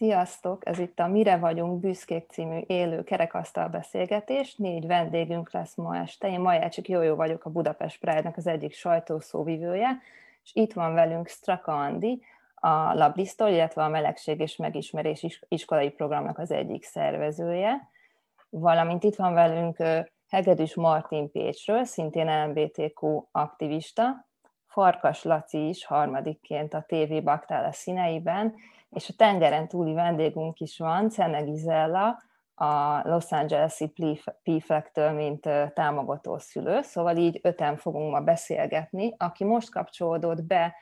Sziasztok! Ez itt a Mire vagyunk büszkék című élő kerekasztal beszélgetés. Négy vendégünk lesz ma este. Én Majácsik Jójó vagyok, a Budapest Pride-nak az egyik sajtószóvivője, és itt van velünk Straka Andi, a Lablisztól, illetve a Melegség és Megismerés iskolai programnak az egyik szervezője, valamint itt van velünk Hegedűs Martin Pécsről, szintén LMBTQ aktivista, Farkas Laci is harmadikként a TV Baktála színeiben, és a tengeren túli vendégünk is van, Cenne Gizella, a Los Angeles-i PFLEG-től, mint támogató szülő, szóval így öten fogunk ma beszélgetni. Aki most kapcsolódott be,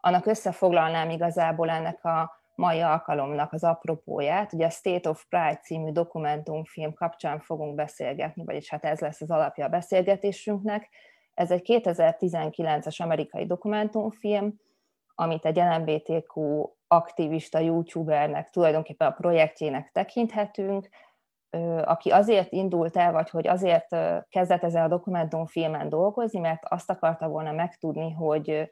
annak összefoglalnám igazából ennek a mai alkalomnak az apropóját. Ugye a State of Pride című dokumentumfilm kapcsán fogunk beszélgetni, vagyis hát ez lesz az alapja a beszélgetésünknek. Ez egy 2019-es amerikai dokumentumfilm, amit egy LMBTQ aktivista youtubernek tulajdonképpen a projektjének tekinthetünk, aki azért indult el, vagy hogy azért kezdett ezzel a dokumentumfilmen dolgozni, mert azt akarta volna megtudni, hogy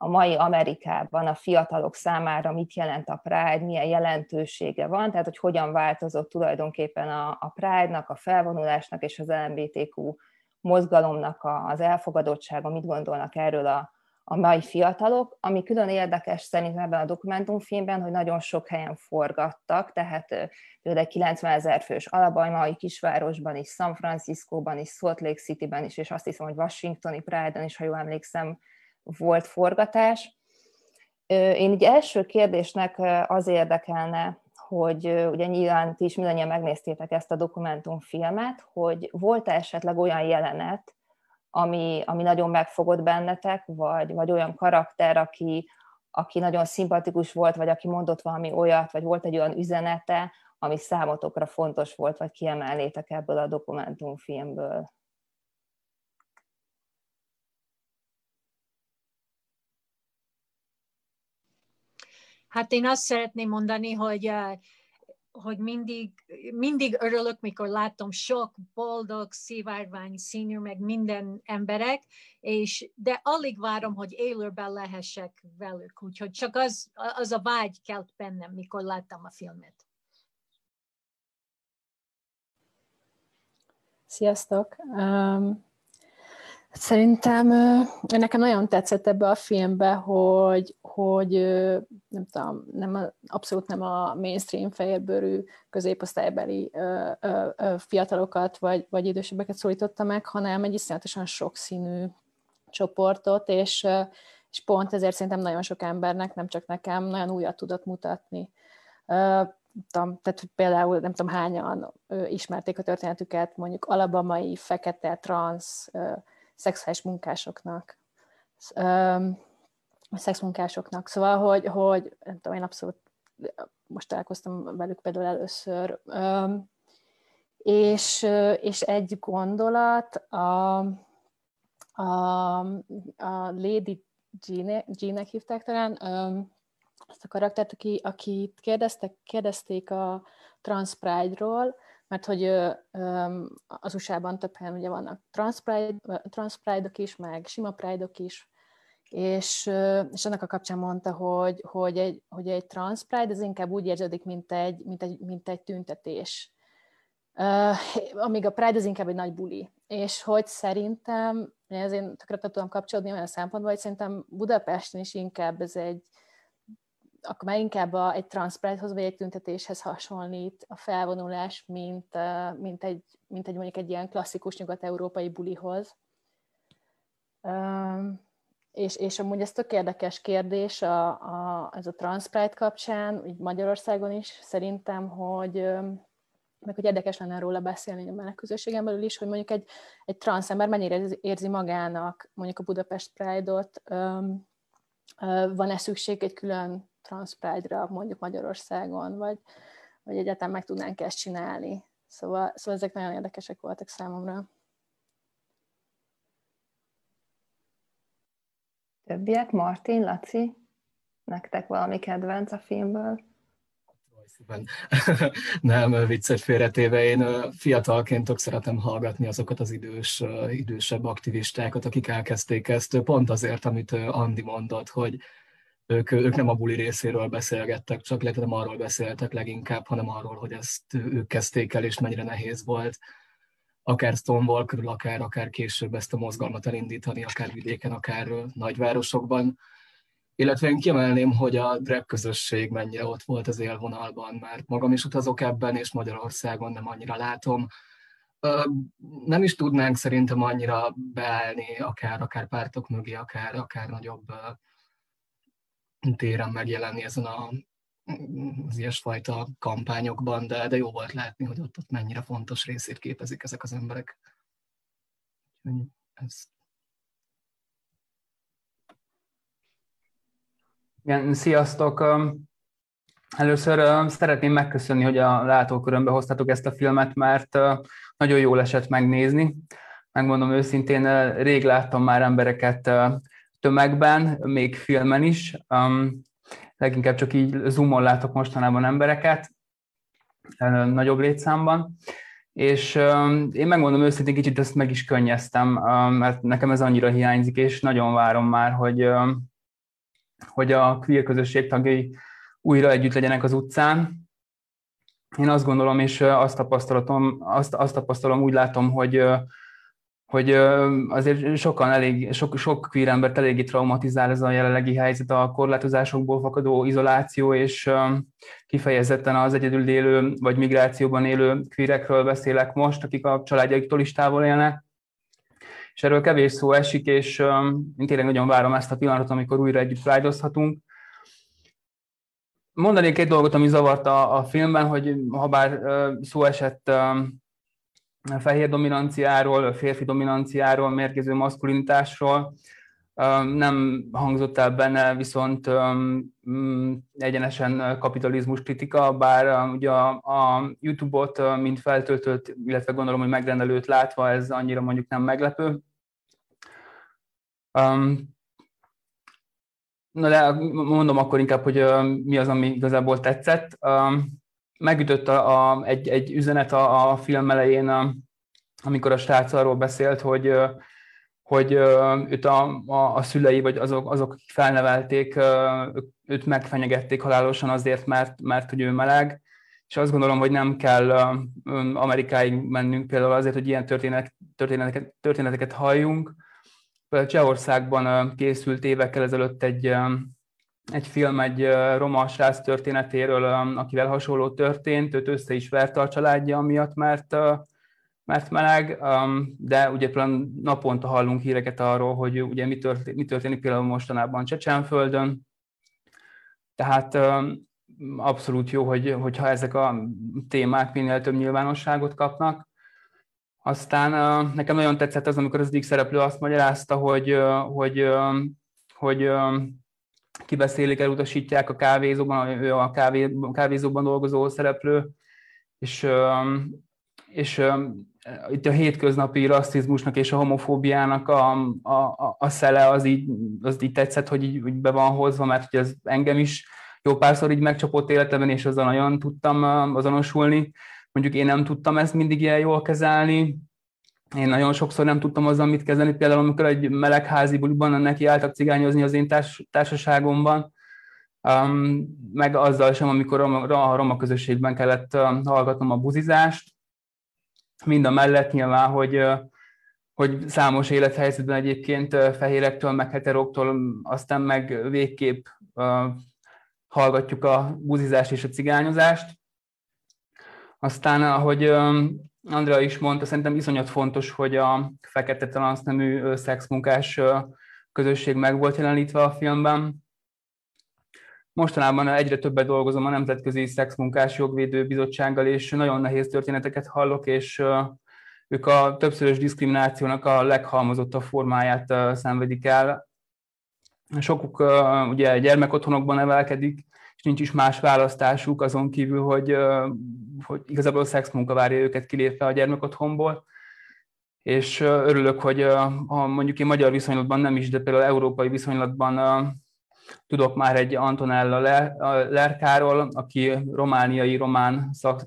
a mai Amerikában a fiatalok számára mit jelent a Pride, milyen jelentősége van, tehát hogy hogyan változott tulajdonképpen a, a Pride-nak, a felvonulásnak és az LMBTQ mozgalomnak az elfogadottsága, mit gondolnak erről a, a mai fiatalok. Ami külön érdekes szerintem ebben a dokumentumfilmben, hogy nagyon sok helyen forgattak, tehát például egy 90 ezer fős alabajmai kisvárosban is, San Franciscóban is, Salt Lake Cityben is, és azt hiszem, hogy Washingtoni Pride-on is, ha jól emlékszem, volt forgatás. Én így első kérdésnek az érdekelne, hogy ugye nyilván ti is mindannyian megnéztétek ezt a dokumentumfilmet, hogy volt-e esetleg olyan jelenet, ami, ami nagyon megfogott bennetek, vagy, vagy olyan karakter, aki, aki nagyon szimpatikus volt, vagy aki mondott valami olyat, vagy volt egy olyan üzenete, ami számotokra fontos volt, vagy kiemelnétek ebből a dokumentumfilmből? Hát én azt szeretném mondani, hogy hogy mindig, mindig örülök, mikor látom sok boldog, szivárvány, senior, meg minden emberek, és de alig várom, hogy élőben lehessek velük, úgyhogy csak az, az a vágy kelt bennem, mikor láttam a filmet. Sziasztok! Um, Szerintem nekem nagyon tetszett ebbe a filmbe, hogy, hogy nem tudom, nem a, abszolút nem a mainstream fehérbőrű középosztálybeli fiatalokat vagy, vagy idősebbeket szólította meg, hanem egy iszonyatosan sokszínű csoportot, és, és pont ezért szerintem nagyon sok embernek, nem csak nekem, nagyon újat tudott mutatni. Tudom, tehát például nem tudom hányan ismerték a történetüket, mondjuk alabamai, fekete, trans, szexuális munkásoknak, szexmunkásoknak. Szóval, hogy, hogy nem tudom, én abszolút most találkoztam velük például először, és, és egy gondolat, a, a, a Lady Jean-nek hívták talán, azt a karaktert, aki, akit kérdeztek, kérdezték a Trans Pride-ról, mert hogy az USA-ban több helyen ugye vannak trans, pride, trans pride-ok is, meg sima pride-ok is, és, és annak a kapcsán mondta, hogy, hogy, egy, hogy egy trans pride az inkább úgy érződik, mint egy, mint egy, mint egy tüntetés. Uh, amíg a Pride az inkább egy nagy buli. És hogy szerintem, ez én tökre tudom kapcsolódni olyan szempontból, hogy szerintem Budapesten is inkább ez egy, akkor már inkább a, egy transzpride-hoz vagy egy tüntetéshez hasonlít a felvonulás, mint, mint, egy, mint egy mondjuk egy ilyen klasszikus nyugat-európai bulihoz. És, és amúgy ez tök érdekes kérdés a, a, ez a Transpride kapcsán, így Magyarországon is szerintem, hogy meg hogy érdekes lenne róla beszélni a meleg közösségen belül is, hogy mondjuk egy, egy transz ember mennyire érzi magának mondjuk a Budapest Pride-ot, van-e szükség egy külön Transpride-ra mondjuk Magyarországon, vagy, vagy egyáltalán meg tudnánk ezt csinálni. Szóval, szóval ezek nagyon érdekesek voltak számomra. Többiek? Martin, Laci? Nektek valami kedvenc a filmből? Nem, viccet félretéve, én fiatalként tök szeretem hallgatni azokat az idős, idősebb aktivistákat, akik elkezdték ezt, pont azért, amit Andi mondott, hogy ők, ők nem a buli részéről beszélgettek, csak illetve nem arról beszéltek leginkább, hanem arról, hogy ezt ők kezdték el, és mennyire nehéz volt akár Stonewall körül, akár, akár később ezt a mozgalmat elindítani, akár vidéken, akár nagyvárosokban. Illetve én kiemelném, hogy a drag közösség mennyire ott volt az élvonalban, mert magam is utazok ebben, és Magyarországon nem annyira látom. Nem is tudnánk szerintem annyira beállni, akár, akár pártok mögé, akár, akár nagyobb téren megjelenni ezen a, az ilyesfajta kampányokban, de, de jó volt látni, hogy ott, ott mennyire fontos részét képezik ezek az emberek. Ez. Igen, sziasztok! Először szeretném megköszönni, hogy a látókörömbe hoztatok ezt a filmet, mert nagyon jól esett megnézni. Megmondom őszintén, rég láttam már embereket tömegben, még filmen is. Um, leginkább csak így zoomon látok mostanában embereket, nagyobb létszámban. És um, én megmondom őszintén, kicsit ezt meg is könnyeztem, um, mert nekem ez annyira hiányzik, és nagyon várom már, hogy, um, hogy a queer közösség tagjai újra együtt legyenek az utcán. Én azt gondolom, és azt tapasztalatom, azt, azt tapasztalom, úgy látom, hogy hogy azért sokan elég, sok, sok queer embert eléggé traumatizál ez a jelenlegi helyzet, a korlátozásokból fakadó izoláció, és kifejezetten az egyedül élő, vagy migrációban élő queerekről beszélek most, akik a családjaiktól is távol élnek. És erről kevés szó esik, és én tényleg nagyon várom ezt a pillanatot, amikor újra együtt frájdozhatunk. Mondanék egy dolgot, ami zavart a, a filmben, hogy ha bár szó esett fehér dominanciáról, férfi dominanciáról, mérgező maszkulinitásról. Nem hangzott el benne viszont egyenesen kapitalizmus kritika, bár ugye a YouTube-ot, mint feltöltött, illetve gondolom, hogy megrendelőt látva, ez annyira mondjuk nem meglepő. Na de mondom akkor inkább, hogy mi az, ami igazából tetszett megütött a, a, egy, egy üzenet a, a film elején, a, amikor a srác arról beszélt, hogy hogy őt a, a, a szülei, vagy azok, azok, akik felnevelték, őt megfenyegették halálosan azért, mert, mert hogy ő meleg, és azt gondolom, hogy nem kell Amerikáig mennünk például azért, hogy ilyen történet, történeteket, történeteket halljunk. Csehországban készült évekkel ezelőtt egy, egy film egy roma srác történetéről, akivel hasonló történt, őt össze is verte a családja miatt, mert, mert meleg, de ugye például naponta hallunk híreket arról, hogy ugye mi történik, mi történik például mostanában Csecsenföldön, tehát abszolút jó, hogy, hogyha ezek a témák minél több nyilvánosságot kapnak. Aztán nekem nagyon tetszett az, amikor az egyik szereplő azt magyarázta, hogy, hogy, hogy kibeszélik, elutasítják a kávézóban, ő a kávé, kávézóban dolgozó szereplő, és, és itt a hétköznapi rasszizmusnak és a homofóbiának a, a, a szele az így, az így tetszett, hogy így, így be van hozva, mert hogy ez engem is jó párszor így megcsapott életemben, és azzal nagyon tudtam azonosulni. Mondjuk én nem tudtam ezt mindig ilyen jól kezelni, én nagyon sokszor nem tudtam azzal mit kezdeni, például amikor egy melegházi buliban neki álltak cigányozni az én társ, társaságomban, um, meg azzal sem, amikor a roma közösségben kellett uh, hallgatnom a buzizást. Mind a mellett nyilván, hogy, uh, hogy számos élethelyzetben egyébként uh, fehérektől, meg heteroktól, aztán meg végképp uh, hallgatjuk a buzizást és a cigányozást. Aztán, ahogy Andrea is mondta, szerintem iszonyat fontos, hogy a fekete transznemű szexmunkás közösség meg volt jelenítve a filmben. Mostanában egyre többet dolgozom a Nemzetközi Szexmunkás Jogvédő Bizottsággal, és nagyon nehéz történeteket hallok, és ők a többszörös diszkriminációnak a leghalmozottabb formáját szenvedik el. Sokuk ugye gyermekotthonokban nevelkedik, és nincs is más választásuk azon kívül, hogy, hogy igazából a szexmunka várja őket kilépve a gyermekotthonból, és örülök, hogy ha mondjuk én magyar viszonylatban nem is, de például európai viszonylatban tudok már egy Antonella Lerkáról, aki romániai román, szak,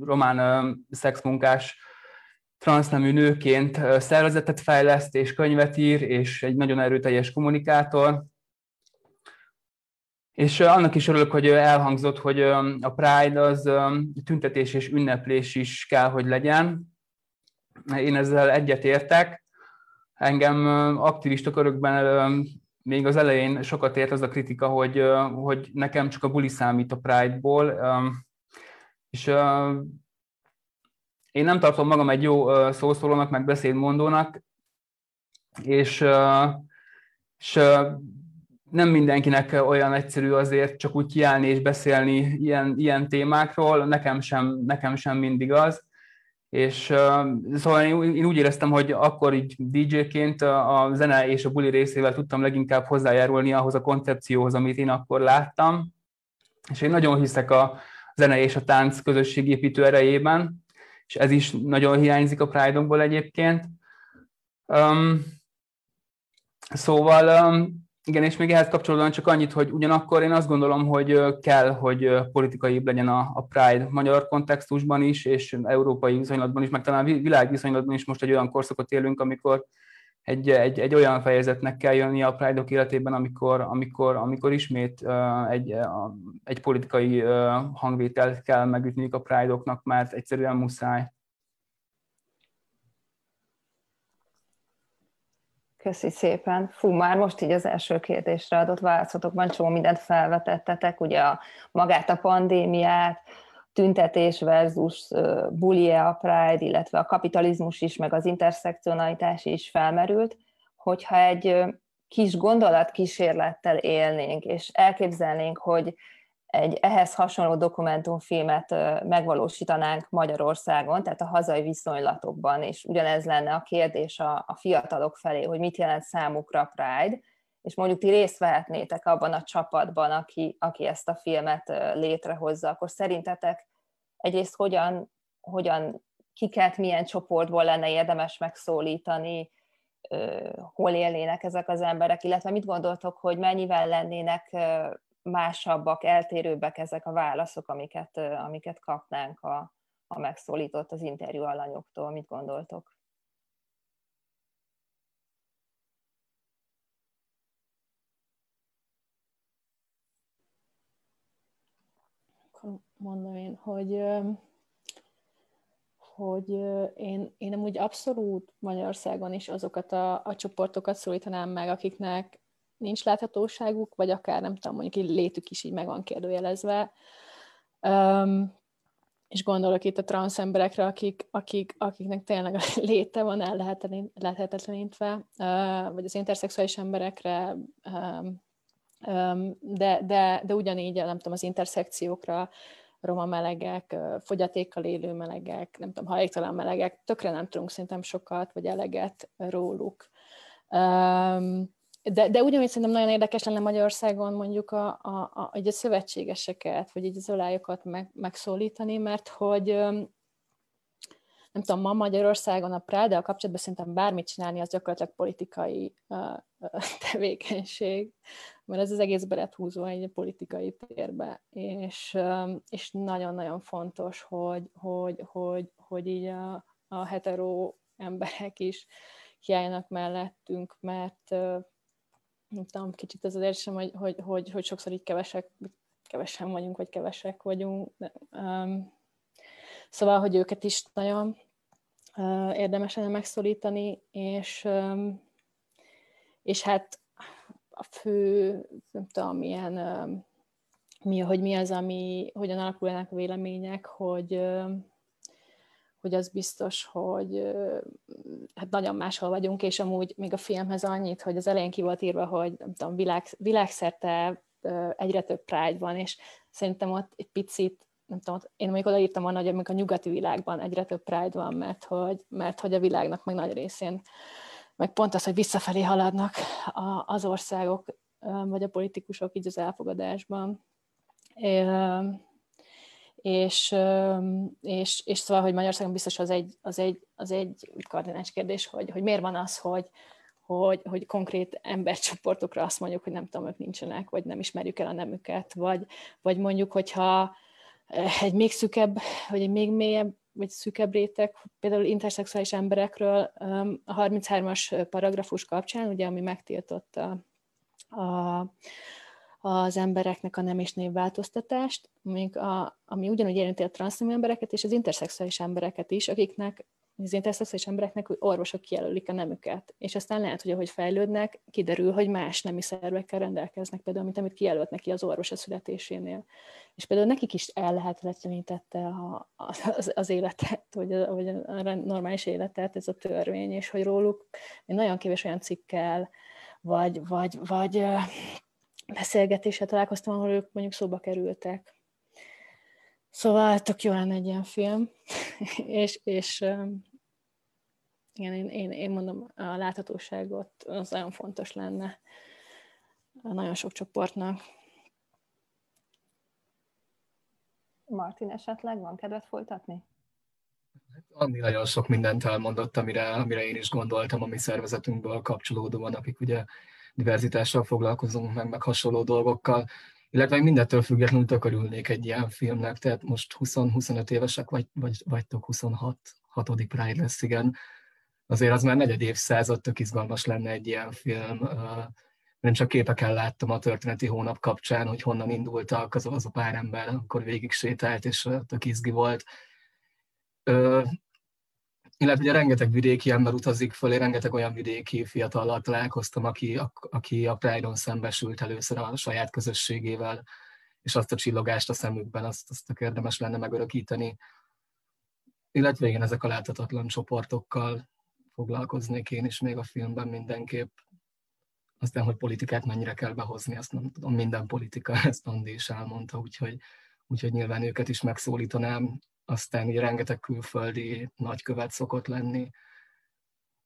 román szexmunkás transznemű nőként szervezetet fejleszt és könyvet ír, és egy nagyon erőteljes kommunikátor, És annak is örülök, hogy elhangzott, hogy a Pride az tüntetés és ünneplés is kell, hogy legyen. Én ezzel egyetértek. Engem aktivista körökben még az elején sokat ért az a kritika, hogy, hogy nekem csak a buli számít a Pride-ból, és én nem tartom magam egy jó szószólónak, meg beszédmondónak, és, és nem mindenkinek olyan egyszerű azért csak úgy kiállni és beszélni ilyen, ilyen témákról, nekem sem, nekem sem mindig az. És szóval én, én úgy éreztem, hogy akkor így DJ-ként a, a zene és a buli részével tudtam leginkább hozzájárulni ahhoz a koncepcióhoz, amit én akkor láttam. És én nagyon hiszek a zene és a tánc közösségépítő erejében, és ez is nagyon hiányzik a Pride-okból egyébként. Um, szóval um, igen, és még ehhez kapcsolódóan csak annyit, hogy ugyanakkor én azt gondolom, hogy kell, hogy politikai legyen a, Pride magyar kontextusban is, és európai viszonylatban is, meg talán világviszonylatban is most egy olyan korszakot élünk, amikor egy, egy, egy olyan fejezetnek kell jönni a pride életében, amikor, amikor, amikor ismét egy, egy politikai uh, hangvételt kell megütniük a Pride-oknak, mert egyszerűen muszáj. Köszi szépen. Fú, már most így az első kérdésre adott válaszotokban csomó mindent felvetettetek, ugye a, magát a pandémiát, tüntetés versus bulie a Pride, illetve a kapitalizmus is, meg az interszekcionalitás is felmerült, hogyha egy kis gondolatkísérlettel élnénk, és elképzelnénk, hogy egy ehhez hasonló dokumentumfilmet megvalósítanánk Magyarországon, tehát a hazai viszonylatokban, és ugyanez lenne a kérdés a, a fiatalok felé, hogy mit jelent számukra Pride, és mondjuk ti részt vehetnétek abban a csapatban, aki, aki ezt a filmet létrehozza, akkor szerintetek egyrészt hogyan, hogyan kiket, milyen csoportból lenne érdemes megszólítani, hol élnének ezek az emberek, illetve mit gondoltok, hogy mennyivel lennének másabbak, eltérőbbek ezek a válaszok, amiket, amiket kapnánk a, a megszólított az interjú alanyoktól. Mit gondoltok? mondom én, hogy hogy én, én amúgy abszolút Magyarországon is azokat a, a csoportokat szólítanám meg, akiknek nincs láthatóságuk, vagy akár nem tudom, mondjuk így létük is így meg van kérdőjelezve. Um, és gondolok itt a transz emberekre, akik, akik, akiknek tényleg a léte van el lehetetlenítve, uh, vagy az interszexuális emberekre, um, um, de, de, de ugyanígy, nem tudom, az interszekciókra, roma melegek, fogyatékkal élő melegek, nem tudom, hajléktalan melegek, tökre nem tudunk szerintem sokat, vagy eleget róluk. Um, de, de ugyanúgy szerintem nagyon érdekes lenne Magyarországon mondjuk a, a, a, a szövetségeseket, vagy így az olályokat meg, megszólítani, mert hogy nem tudom, ma Magyarországon a pride a kapcsolatban szerintem bármit csinálni, az gyakorlatilag politikai uh, tevékenység, mert ez az egész lett húzva egy politikai térbe, és, és nagyon-nagyon fontos, hogy, hogy, hogy, hogy így a, a hetero emberek is kiálljanak mellettünk, mert nem tudom, kicsit az az érzésem, hogy, hogy, hogy, hogy sokszor így kevesek, kevesen vagyunk, vagy kevesek vagyunk. De, um, szóval, hogy őket is nagyon uh, érdemes lenne megszólítani, és, um, és hát a fő, nem tudom, milyen, um, mi, hogy mi az, ami, hogyan alakulnak a vélemények, hogy, um, hogy az biztos, hogy hát nagyon máshol vagyunk, és amúgy még a filmhez annyit, hogy az elején ki volt írva, hogy nem tudom, világ, világszerte egyre több Pride van, és szerintem ott egy picit, nem tudom, én még odaírtam volna, hogy a nyugati világban egyre több Pride van, mert hogy, mert hogy a világnak meg nagy részén, meg pont az, hogy visszafelé haladnak az országok, vagy a politikusok így az elfogadásban és, és, és szóval, hogy Magyarországon biztos az egy, az egy, az egy kardinális kérdés, hogy, hogy miért van az, hogy, hogy, hogy konkrét embercsoportokra azt mondjuk, hogy nem tudom, ők nincsenek, vagy nem ismerjük el a nemüket, vagy, vagy mondjuk, hogyha egy még szükebb, vagy egy még mélyebb, vagy szűkebb réteg, például interszexuális emberekről a 33-as paragrafus kapcsán, ugye, ami megtiltotta a, az embereknek a nem és névváltoztatást, még a, ami ugyanúgy érinti a transznemű embereket és az interszexuális embereket is, akiknek az interszexuális embereknek orvosok kijelölik a nemüket, és aztán lehet, hogy ahogy fejlődnek, kiderül, hogy más nemi szervekkel rendelkeznek, például, mint amit kijelölt neki az orvos a születésénél. És például nekik is ellehetetlenítette a, az, az életet, vagy a, vagy a normális életet ez a törvény, és hogy róluk nagyon kevés olyan cikkel, vagy, vagy, vagy beszélgetéssel találkoztam, ahol ők mondjuk szóba kerültek. Szóval tök jó lenne egy ilyen film, és, és igen, én, én, én mondom, a láthatóságot az nagyon fontos lenne a nagyon sok csoportnak. Martin, esetleg van kedved folytatni? Anni nagyon sok mindent elmondott, amire, amire én is gondoltam a mi szervezetünkből kapcsolódóan, akik ugye diverzitással foglalkozunk, meg, meg hasonló dolgokkal, illetve mindettől függetlenül tök örülnék egy ilyen filmnek, tehát most 20-25 évesek vagy, vagy, vagytok, 26, hatodik Pride lesz, igen. Azért az már negyed évszázad, tök izgalmas lenne egy ilyen film. Nem csak képeken láttam a történeti hónap kapcsán, hogy honnan indultak az, az a pár ember, akkor végig sétált, és tök izgi volt illetve ugye rengeteg vidéki ember utazik fölé, rengeteg olyan vidéki fiatallal találkoztam, aki, a, aki a Pride-on szembesült először a saját közösségével, és azt a csillogást a szemükben, azt, azt érdemes lenne megörökíteni. Illetve igen, ezek a láthatatlan csoportokkal foglalkoznék én is még a filmben mindenképp. Aztán, hogy politikát mennyire kell behozni, azt nem tudom, minden politika, ezt Andi is elmondta, úgyhogy, úgyhogy nyilván őket is megszólítanám aztán ugye rengeteg külföldi nagykövet szokott lenni,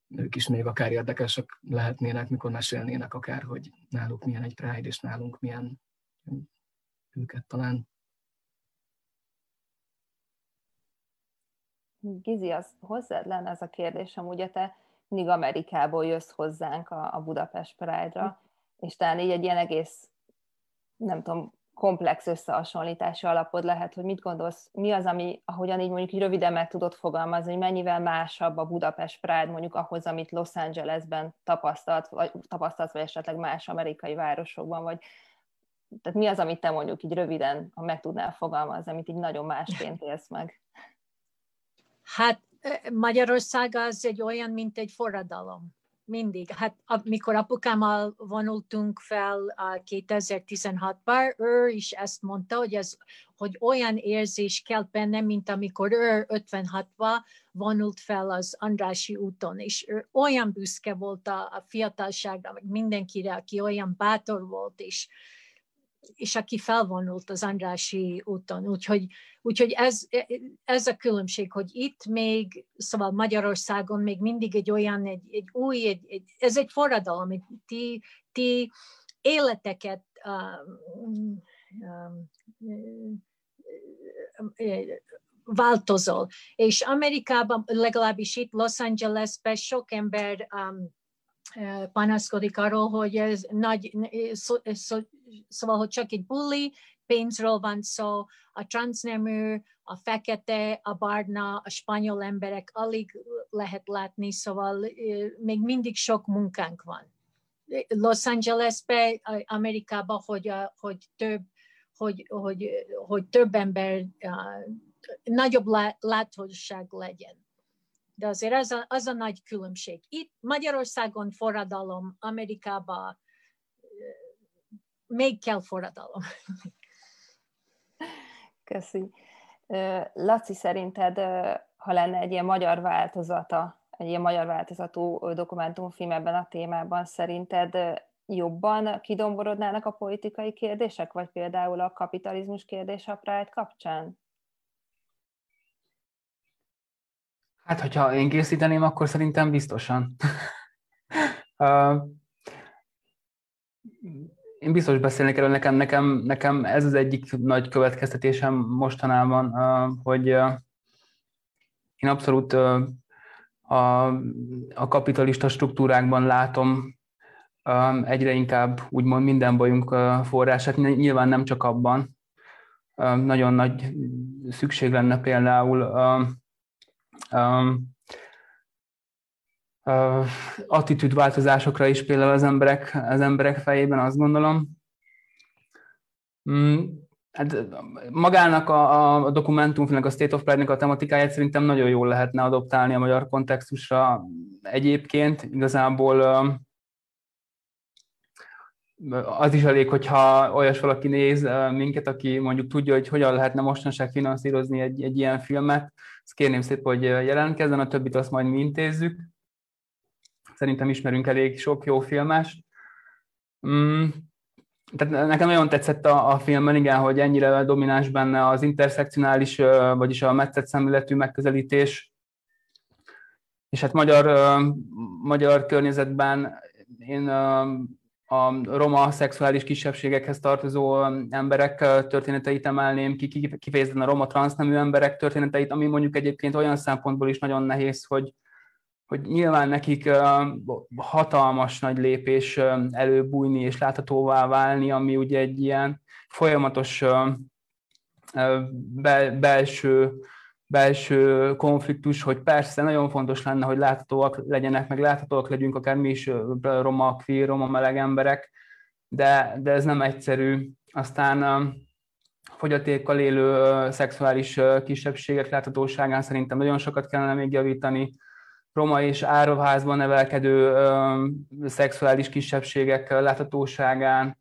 ők is még akár érdekesek lehetnének, mikor mesélnének akár, hogy náluk milyen egy Pride, és nálunk milyen őket talán. Gizi, az hozzád lenne ez a kérdés, amúgy te mindig Amerikából jössz hozzánk a, a Budapest Pride-ra, és talán így egy ilyen egész, nem tudom, komplex összehasonlítási alapod lehet, hogy mit gondolsz, mi az, ami, ahogyan így mondjuk így röviden meg tudod fogalmazni, hogy mennyivel másabb a Budapest Pride mondjuk ahhoz, amit Los Angelesben tapasztalt, vagy, tapasztalt, vagy esetleg más amerikai városokban, vagy tehát mi az, amit te mondjuk így röviden, ha meg tudnál fogalmazni, amit így nagyon másként élsz meg? Hát Magyarország az egy olyan, mint egy forradalom mindig. Hát amikor apukámmal vonultunk fel 2016-ban, ő is ezt mondta, hogy, ez, hogy olyan érzés kell benne, mint amikor ő 56-ban vonult fel az Andrási úton, és ő olyan büszke volt a, a fiatalságra, meg mindenkire, aki olyan bátor volt, és, és aki felvonult az Andrási úton. Úgyhogy, úgyhogy ez, ez a különbség, hogy itt még, szóval Magyarországon még mindig egy olyan, egy, egy új, egy, egy, ez egy forradalom, hogy ti, ti életeket um, um, változol. És Amerikában, legalábbis itt Los Angelesben sok ember um, panaszkodik arról, hogy ez nagy, szó, szó, szóval, hogy csak egy bulli, pénzről van szó, a transznemű, a fekete, a barna, a spanyol emberek alig lehet látni, szóval még mindig sok munkánk van. Los Angelesbe, Amerikában, hogy, hogy több hogy, hogy, hogy több ember, nagyobb láthatóság legyen. De azért az a, az a nagy különbség. Itt Magyarországon forradalom, Amerikában még kell forradalom. Köszi. Laci, szerinted, ha lenne egy ilyen magyar változata, egy ilyen magyar változatú dokumentumfilm ebben a témában, szerinted jobban kidomborodnának a politikai kérdések, vagy például a kapitalizmus kérdése a Pride kapcsán? Hát, hogyha én készíteném, akkor szerintem biztosan. én biztos beszélnék erről, nekem, nekem, nekem ez az egyik nagy következtetésem mostanában, hogy én abszolút a, a kapitalista struktúrákban látom egyre inkább úgymond minden bajunk forrását, nyilván nem csak abban. Nagyon nagy szükség lenne például um, uh, attitűdváltozásokra is például az emberek, az emberek fejében, azt gondolom. Mm, hát magának a, a dokumentumfilmnek, a State of Pride-nek a tematikáját szerintem nagyon jól lehetne adoptálni a magyar kontextusra egyébként. Igazából az is elég, hogyha olyas valaki néz minket, aki mondjuk tudja, hogy hogyan lehetne mostanság finanszírozni egy, egy ilyen filmet, azt kérném szépen, hogy jelentkezzen, a többit azt majd mi intézzük. Szerintem ismerünk elég sok jó filmest. Mm. Tehát nekem nagyon tetszett a, a filmben, igen, hogy ennyire domináns benne az interszekcionális, vagyis a metszett szemléletű megközelítés. És hát magyar, magyar környezetben én a roma szexuális kisebbségekhez tartozó emberek történeteit emelném ki, kifejezetten a roma transznemű emberek történeteit, ami mondjuk egyébként olyan szempontból is nagyon nehéz, hogy, hogy nyilván nekik hatalmas nagy lépés előbújni és láthatóvá válni, ami ugye egy ilyen folyamatos belső belső konfliktus, hogy persze nagyon fontos lenne, hogy láthatóak legyenek, meg láthatóak legyünk, akár mi is roma, queer, roma meleg emberek, de, de ez nem egyszerű. Aztán fogyatékkal élő szexuális kisebbségek láthatóságán szerintem nagyon sokat kellene még javítani. Roma és áruházban nevelkedő szexuális kisebbségek láthatóságán,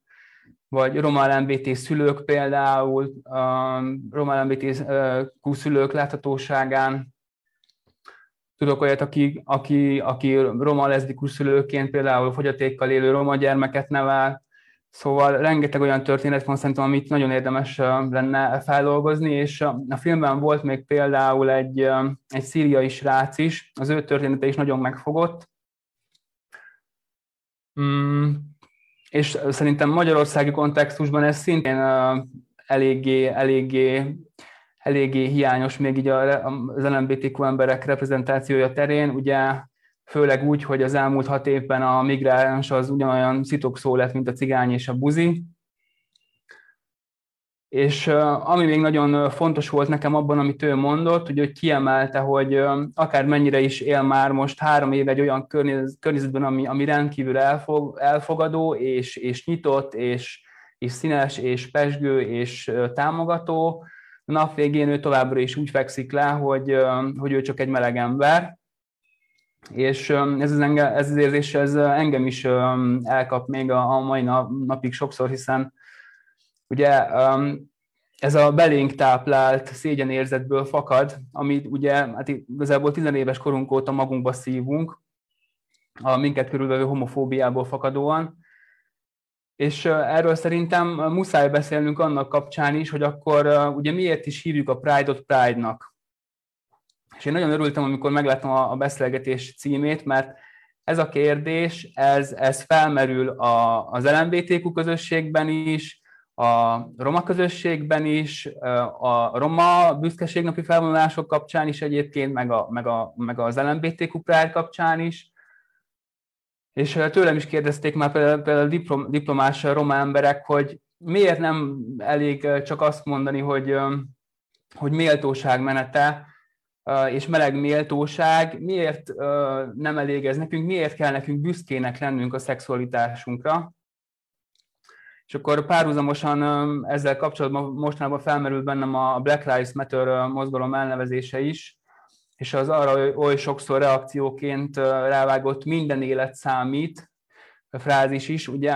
vagy roma LMBT szülők például, roma LMBT szülők láthatóságán. Tudok olyat, aki, aki, aki roma leszbikus szülőként például fogyatékkal élő roma gyermeket nevel, Szóval rengeteg olyan történet van szerintem, amit nagyon érdemes lenne feldolgozni, és a filmben volt még például egy, egy szíriai srác is, az ő története is nagyon megfogott. Mm, és szerintem magyarországi kontextusban ez szintén eléggé, eléggé, eléggé hiányos még így az LMBTQ emberek reprezentációja terén, ugye főleg úgy, hogy az elmúlt hat évben a migráns az ugyanolyan szó lett, mint a cigány és a buzi, és ami még nagyon fontos volt nekem abban, amit ő mondott, ugye, hogy kiemelte, hogy akár mennyire is él már most három éve egy olyan környezetben, ami, ami rendkívül elfog, elfogadó, és, és nyitott, és, és színes, és pesgő, és támogató, a nap végén ő továbbra is úgy fekszik le, hogy, hogy ő csak egy meleg ember, és ez az, enge, ez az érzés ez engem is elkap még a, a mai napig sokszor, hiszen Ugye ez a belénk táplált szégyenérzetből fakad, amit ugye hát igazából tizenéves korunk óta magunkba szívunk, a minket körülvevő homofóbiából fakadóan, és erről szerintem muszáj beszélnünk annak kapcsán is, hogy akkor ugye miért is hívjuk a Pride-ot Pride-nak. És én nagyon örültem, amikor megláttam a beszélgetés címét, mert ez a kérdés, ez, ez felmerül a, az LMBTQ közösségben is, a roma közösségben is, a roma büszkeségnapi felvonulások kapcsán is egyébként, meg, a, meg, a, meg az LMBTQ Pride kapcsán is. És tőlem is kérdezték már például, például diplom, diplomás roma emberek, hogy miért nem elég csak azt mondani, hogy, hogy méltóság menete, és meleg méltóság, miért nem elég ez nekünk, miért kell nekünk büszkének lennünk a szexualitásunkra, és akkor párhuzamosan ezzel kapcsolatban mostanában felmerült bennem a Black Lives Matter mozgalom elnevezése is, és az arra oly sokszor reakcióként rávágott minden élet számít frázis is, ugye,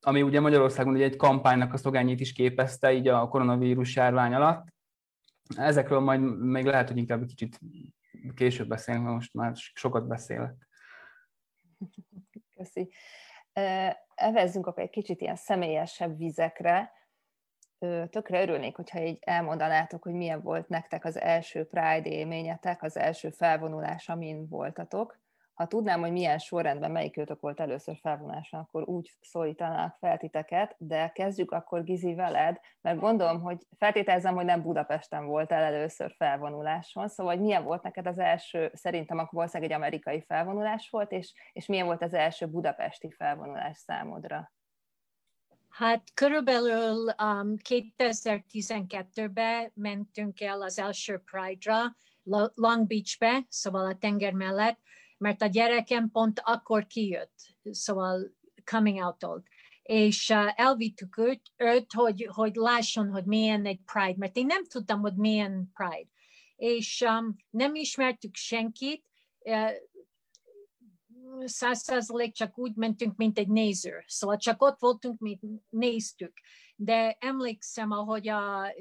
ami ugye Magyarországon ugye egy kampánynak a szogányét is képezte így a koronavírus járvány alatt. Ezekről majd még lehet, hogy inkább egy kicsit később beszélünk, mert most már sokat beszélek. Köszi evezzünk akkor egy kicsit ilyen személyesebb vizekre. Tökre örülnék, hogyha így elmondanátok, hogy milyen volt nektek az első Pride élményetek, az első felvonulás, amin voltatok. Ha tudnám, hogy milyen sorrendben melyik őtök volt először felvonuláson, akkor úgy szólítanák fel titeket, de kezdjük akkor Gizi veled, mert gondolom, hogy feltételezem, hogy nem Budapesten volt el először felvonuláson, szóval hogy milyen volt neked az első, szerintem akkor valószínűleg egy amerikai felvonulás volt, és, és milyen volt az első budapesti felvonulás számodra? Hát körülbelül um, 2012-ben mentünk el az első Pride-ra, Long Beach-be, szóval a tenger mellett, mert a gyerekem pont akkor kijött, szóval coming out old. és elvittük őt, őt hogy, hogy lásson, hogy milyen egy Pride, mert én nem tudtam, hogy milyen Pride. És um, nem ismertük senkit, száz százalék csak úgy mentünk, mint egy néző. Szóval csak ott voltunk, mint néztük. De emlékszem, ahogy a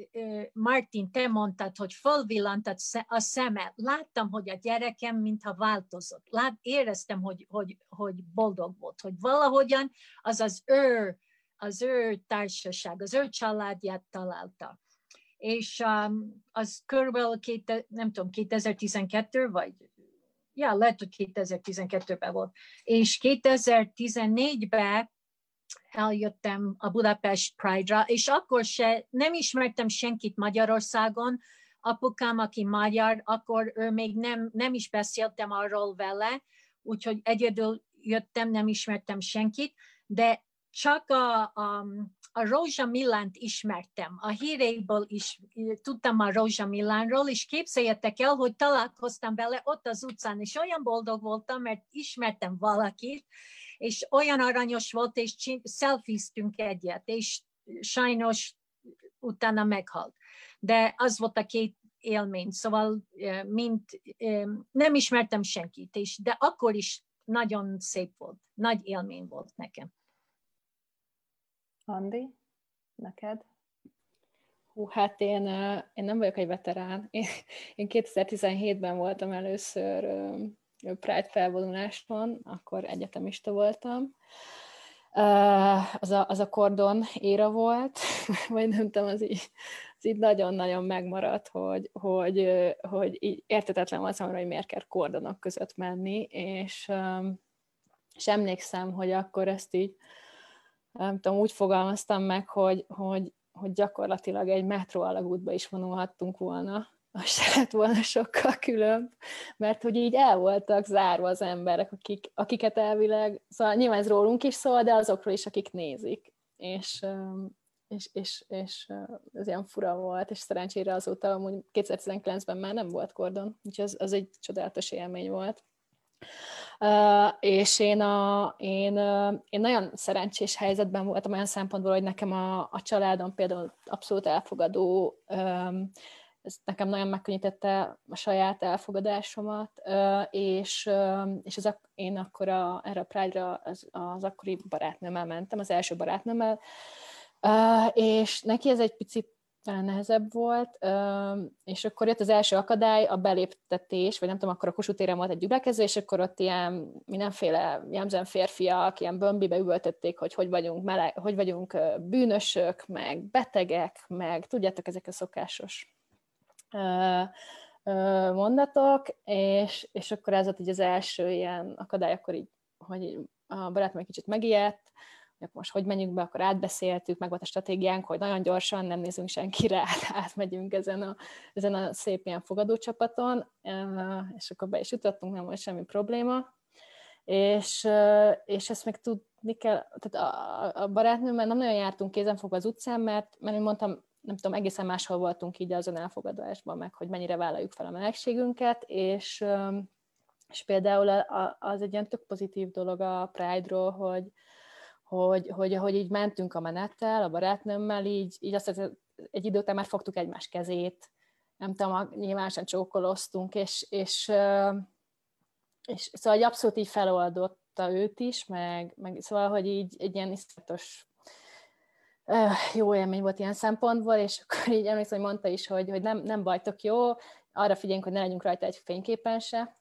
Martin, te mondtad, hogy fölvillantott a szeme. Láttam, hogy a gyerekem mintha változott. Lát, éreztem, hogy, hogy, hogy boldog volt, hogy valahogyan az az ő, az ő társaság, az ő családját találta. És um, az körülbelül, két, nem tudom, 2012 vagy ja, lehet, hogy 2012-ben volt. És 2014-ben eljöttem a Budapest Pride-ra, és akkor se nem ismertem senkit Magyarországon, apukám, aki magyar, akkor ő még nem, nem is beszéltem arról vele, úgyhogy egyedül jöttem, nem ismertem senkit, de csak a, a, a Rózsa Milánt ismertem, a híréből is tudtam a Rózsa Milánról, és képzeljetek el, hogy találkoztam vele ott az utcán, és olyan boldog voltam, mert ismertem valakit, és olyan aranyos volt, és szelfiztünk egyet, és sajnos utána meghalt. De az volt a két élmény, szóval mint, nem ismertem senkit, és, de akkor is nagyon szép volt, nagy élmény volt nekem. Andi, neked? Hú, hát én, én nem vagyok egy veterán. Én 2017-ben voltam először Pride felvonuláson, akkor egyetemista voltam. Az a, az a kordon éra volt, vagy nem tudom, az így, az így nagyon-nagyon megmaradt, hogy, hogy, hogy így értetetlen volt számomra, hogy miért kell kordonok között menni, és, és emlékszem, hogy akkor ezt így nem tudom, úgy fogalmaztam meg, hogy, hogy, hogy gyakorlatilag egy metró alagútba is vonulhattunk volna, az se lett volna sokkal különb, mert hogy így el voltak zárva az emberek, akik, akiket elvileg, szóval nyilván ez rólunk is szól, de azokról is, akik nézik. És, és, és, és ez ilyen fura volt, és szerencsére azóta amúgy 2019-ben már nem volt kordon, úgyhogy az, az egy csodálatos élmény volt. Uh, és én, a, én, uh, én nagyon szerencsés helyzetben voltam olyan szempontból, hogy nekem a, a családom például abszolút elfogadó, um, ez nekem nagyon megkönnyítette a saját elfogadásomat, és, és az, én akkor a, erre a Pride-ra az, az akkori barátnőmmel mentem, az első barátnőmmel, és neki ez egy picit nehezebb volt, és akkor jött az első akadály, a beléptetés, vagy nem tudom, akkor a Kossuth téren volt egy gyülekező, és akkor ott ilyen mindenféle jellemzően férfiak, ilyen bömbibe üvöltötték, hogy hogy vagyunk, meleg, hogy vagyunk bűnösök, meg betegek, meg tudjátok, ezek a szokásos mondatok, és, és akkor ez volt így az első ilyen akadály, akkor így, hogy a barátom egy kicsit megijedt, hogy most hogy menjünk be, akkor átbeszéltük, meg volt a stratégiánk, hogy nagyon gyorsan nem nézünk senkire, átmegyünk ezen a, ezen a szép ilyen fogadócsapaton, és akkor be is jutottunk, nem volt semmi probléma. És, és ezt meg tudni kell, tehát a, a barátnőmmel nem nagyon jártunk kézenfogva az utcán, mert, mert mondtam, nem tudom, egészen máshol voltunk így azon elfogadásban, meg hogy mennyire vállaljuk fel a melegségünket, és, és például az egy ilyen tök pozitív dolog a Pride-ról, hogy, hogy, hogy ahogy így mentünk a menettel, a barátnőmmel, így, így azt hogy egy idő után már fogtuk egymás kezét, nem tudom, nyilvánosan csókoloztunk, és, és, és szóval egy abszolút így feloldotta őt is, meg, meg szóval, hogy így egy ilyen iszletos jó élmény volt ilyen szempontból, és akkor így emlékszem, hogy mondta is, hogy, hogy nem, nem bajtok jó, arra figyeljünk, hogy ne legyünk rajta egy fényképen se,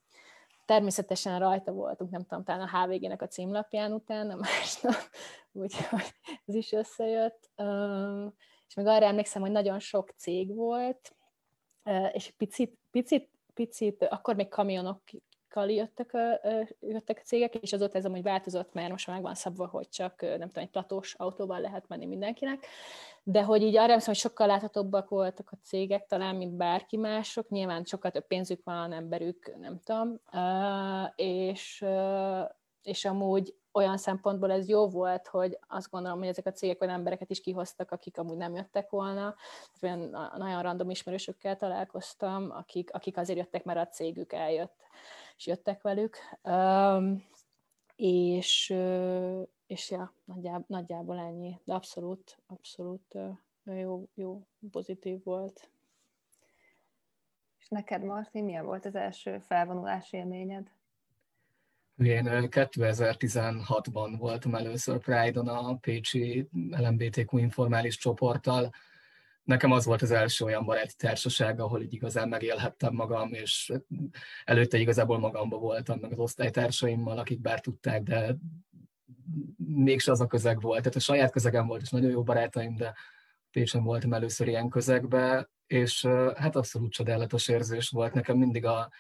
Természetesen rajta voltunk, nem tudom, talán a HVG-nek a címlapján utána másnap, úgyhogy ez is összejött. És még arra emlékszem, hogy nagyon sok cég volt, és picit, picit, picit, akkor még kamionok jöttek, jöttek a cégek, és azóta ez amúgy változott, mert most már meg van szabva, hogy csak nem tudom, egy platós autóval lehet menni mindenkinek, de hogy így arra hiszem, hogy sokkal láthatóbbak voltak a cégek talán, mint bárki mások, nyilván sokkal több pénzük van, emberük, nem tudom, és, és amúgy olyan szempontból ez jó volt, hogy azt gondolom, hogy ezek a cégek olyan embereket is kihoztak, akik amúgy nem jöttek volna. Olyan nagyon random ismerősökkel találkoztam, akik, akik azért jöttek, mert a cégük eljött és jöttek velük. És, és ja, nagyjából, nagyjából ennyi, de abszolút, abszolút jó, jó, pozitív volt. És neked, Martin, milyen volt az első felvonulás élményed? Én 2016-ban voltam először Pride-on a Pécsi LMBTQ informális csoporttal. Nekem az volt az első olyan baráti társaság, ahol így igazán megélhettem magam, és előtte igazából magamba voltam, meg az osztálytársaimmal, akik bár tudták, de mégse az a közeg volt. Tehát a saját közegem volt, és nagyon jó barátaim, de Pécsen voltam először ilyen közegbe, és hát abszolút csodálatos érzés volt. Nekem mindig a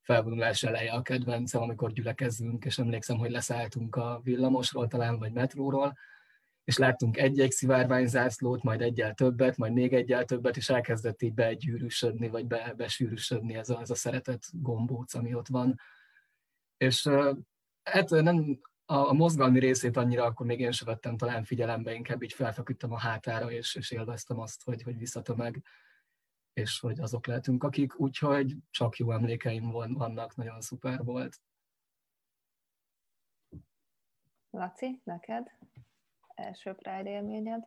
felvonulás eleje a kedvencem, amikor gyülekezünk, és emlékszem, hogy leszálltunk a villamosról talán, vagy metróról, és láttunk egy-egy szivárványzászlót, majd egyel többet, majd még egyel többet, és elkezdett így begyűrűsödni, vagy be, besűrűsödni ez a, ez a szeretet gombóc, ami ott van. És hát nem, a, a mozgalmi részét annyira akkor még én sem vettem talán figyelembe, inkább így felfeküdtem a hátára, és, és élveztem azt, hogy, hogy visszatömeg és hogy azok lehetünk akik, úgyhogy csak jó emlékeim vannak, nagyon szuper volt. Laci, neked? Első Pride élményed?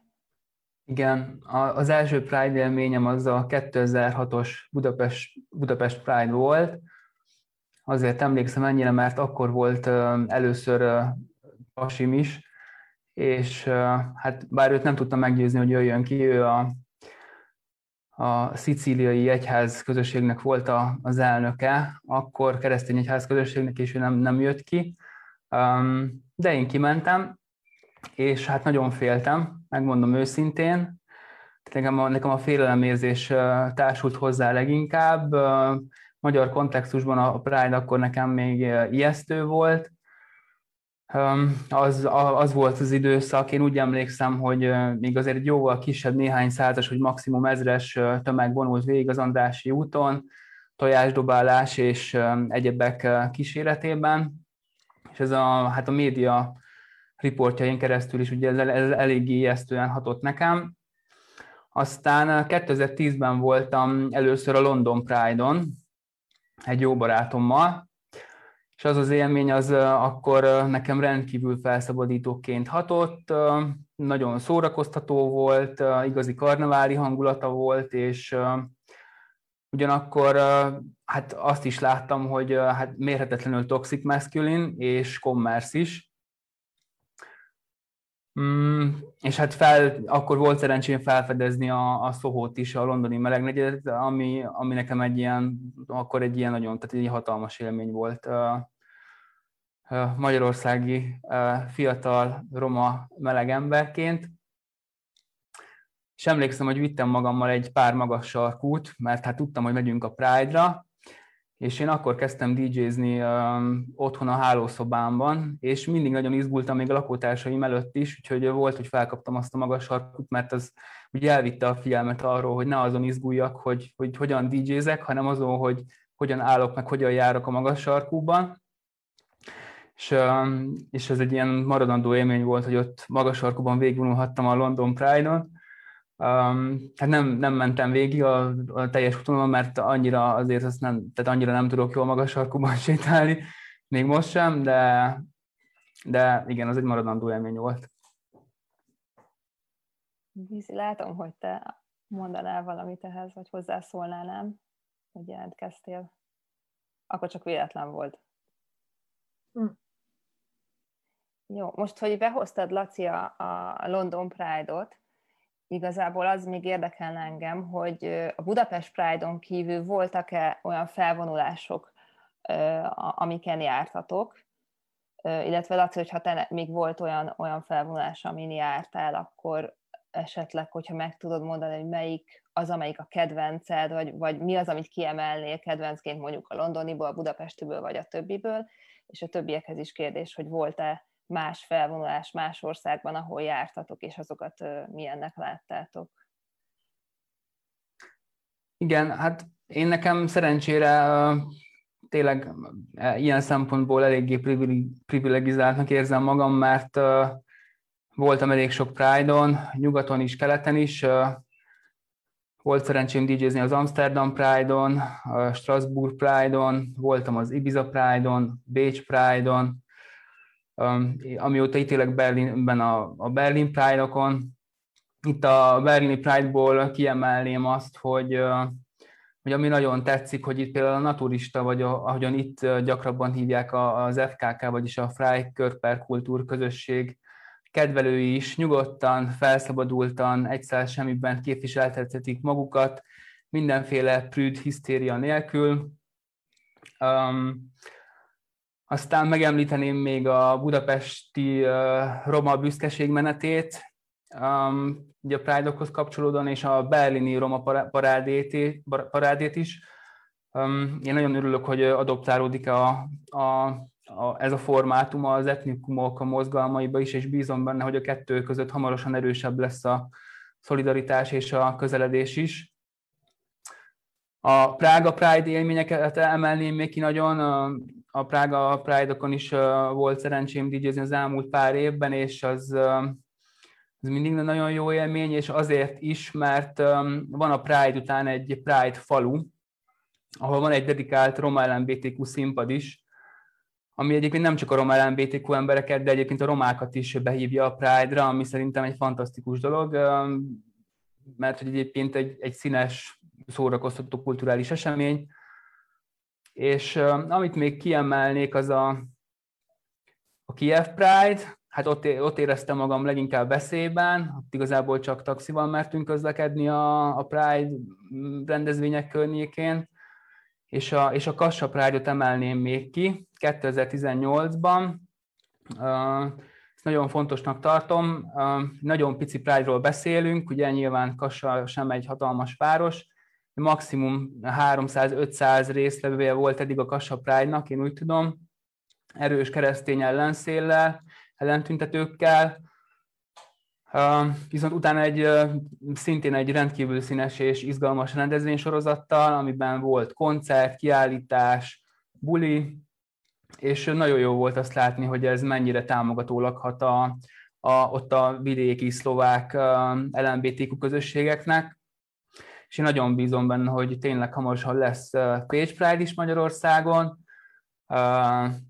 Igen, az első Pride élményem az a 2006-os Budapest, Budapest Pride volt. Azért emlékszem ennyire, mert akkor volt először Pasim is, és hát bár őt nem tudtam meggyőzni, hogy jöjjön ki, ő a a szicíliai egyház közösségnek volt a, az elnöke, akkor keresztény egyház közösségnek, és ő nem, nem jött ki. De én kimentem, és hát nagyon féltem, megmondom őszintén. Nekem a, nekem a félelemérzés társult hozzá leginkább. Magyar kontextusban a Pride akkor nekem még ijesztő volt, az, az volt az időszak, én úgy emlékszem, hogy még azért jóval kisebb, néhány százas, hogy maximum ezres tömeg vonult végig az Andrási úton, tojásdobálás és egyebek kíséretében, és ez a, hát a média riportjain keresztül is ugye ez, ez eléggé ijesztően hatott nekem. Aztán 2010-ben voltam először a London Pride-on, egy jó barátommal, és az az élmény az akkor nekem rendkívül felszabadítóként hatott, nagyon szórakoztató volt, igazi karneváli hangulata volt, és ugyanakkor hát azt is láttam, hogy hát mérhetetlenül toxic masculine és commerce is, Mm, és hát fel, akkor volt szerencsém felfedezni a, a Szohót is, a londoni melegnegyedet, ami, ami nekem egy ilyen, akkor egy ilyen nagyon, tehát egy hatalmas élmény volt. Magyarországi fiatal roma meleg emberként. És emlékszem, hogy vittem magammal egy pár magas sarkút, mert hát tudtam, hogy megyünk a Pride-ra, és én akkor kezdtem DJ-zni um, otthon a hálószobámban, és mindig nagyon izgultam még a lakótársaim előtt is, úgyhogy volt, hogy felkaptam azt a magas sarkut, mert az ugye elvitte a figyelmet arról, hogy ne azon izguljak, hogy, hogy hogyan DJ-zek, hanem azon, hogy hogyan állok, meg hogyan járok a magas sarkúban. És, és ez egy ilyen maradandó élmény volt, hogy ott magas sarkúban végigvonulhattam a London Pride-on, Um, hát nem, nem mentem végig a, a teljes úton, mert annyira azért azt nem, tehát annyira nem tudok jól magas sarkúban sétálni, még most sem, de, de igen, az egy maradandó élmény volt. Vízi, látom, hogy te mondanál valamit ehhez, vagy hozzászólnál, nem? Hogy jelentkeztél. Akkor csak véletlen volt. Hm. Jó, most, hogy behoztad, Laci, a, a London Pride-ot, igazából az még érdekelne engem, hogy a Budapest Pride-on kívül voltak-e olyan felvonulások, amiken jártatok, illetve Laci, hogyha te még volt olyan, olyan felvonulás, amin jártál, akkor esetleg, hogyha meg tudod mondani, hogy melyik az, amelyik a kedvenced, vagy, vagy mi az, amit kiemelnél kedvencként mondjuk a londoniból, a budapestiből, vagy a többiből, és a többiekhez is kérdés, hogy volt-e más felvonulás más országban, ahol jártatok, és azokat milyennek láttátok? Igen, hát én nekem szerencsére tényleg ilyen szempontból eléggé privilegizáltnak érzem magam, mert voltam elég sok Pride-on, nyugaton is, keleten is. Volt szerencsém DJ-zni az Amsterdam Pride-on, Strasbourg Pride-on, voltam az Ibiza Pride-on, Bécs Pride-on, amióta itt élek Berlinben a, a Berlin Pride-okon. Itt a Berlini Pride-ból kiemelném azt, hogy, hogy ami nagyon tetszik, hogy itt például a naturista, vagy a, ahogyan itt gyakrabban hívják az FKK, vagyis a Freikörperkultúr közösség kedvelői is nyugodtan, felszabadultan, egyszer semmiben képviseltetik magukat, mindenféle prűd hisztéria nélkül. Um, aztán megemlíteném még a budapesti roma büszkeségmenetét, um, ugye a Pride-okhoz kapcsolódóan, és a berlini roma parádét, parádét is. Um, én nagyon örülök, hogy adoptálódik a, a, a, ez a formátum az etnikumok a mozgalmaiba is, és bízom benne, hogy a kettő között hamarosan erősebb lesz a szolidaritás és a közeledés is. A Prága Pride élményeket emelném még ki nagyon. A Prága Pride-okon is volt szerencsém dj az elmúlt pár évben, és az, az mindig nagyon jó élmény, és azért is, mert van a Pride után egy Pride falu, ahol van egy dedikált roma LMBTQ színpad is, ami egyébként nem csak a roma LMBTQ embereket, de egyébként a romákat is behívja a Pride-ra, ami szerintem egy fantasztikus dolog, mert hogy egyébként egy, egy színes, szórakoztató kulturális esemény. És amit még kiemelnék, az a, a Kiev Pride, hát ott, ott éreztem magam leginkább veszélyben, ott igazából csak taxival mertünk közlekedni a, a Pride rendezvények környékén, és a, és a Kassa Pride-ot emelném még ki 2018-ban. Ezt nagyon fontosnak tartom. Nagyon pici Pride-ról beszélünk, ugye nyilván Kassa sem egy hatalmas város, maximum 300-500 résztvevője volt eddig a Kassa Pride-nak, én úgy tudom, erős keresztény ellenszéllel, ellentüntetőkkel, Viszont utána egy szintén egy rendkívül színes és izgalmas rendezvénysorozattal, amiben volt koncert, kiállítás, buli, és nagyon jó volt azt látni, hogy ez mennyire támogatólag hat a, a, ott a vidéki szlovák LMBTQ közösségeknek, és én nagyon bízom benne, hogy tényleg hamarosan lesz Page Pride is Magyarországon,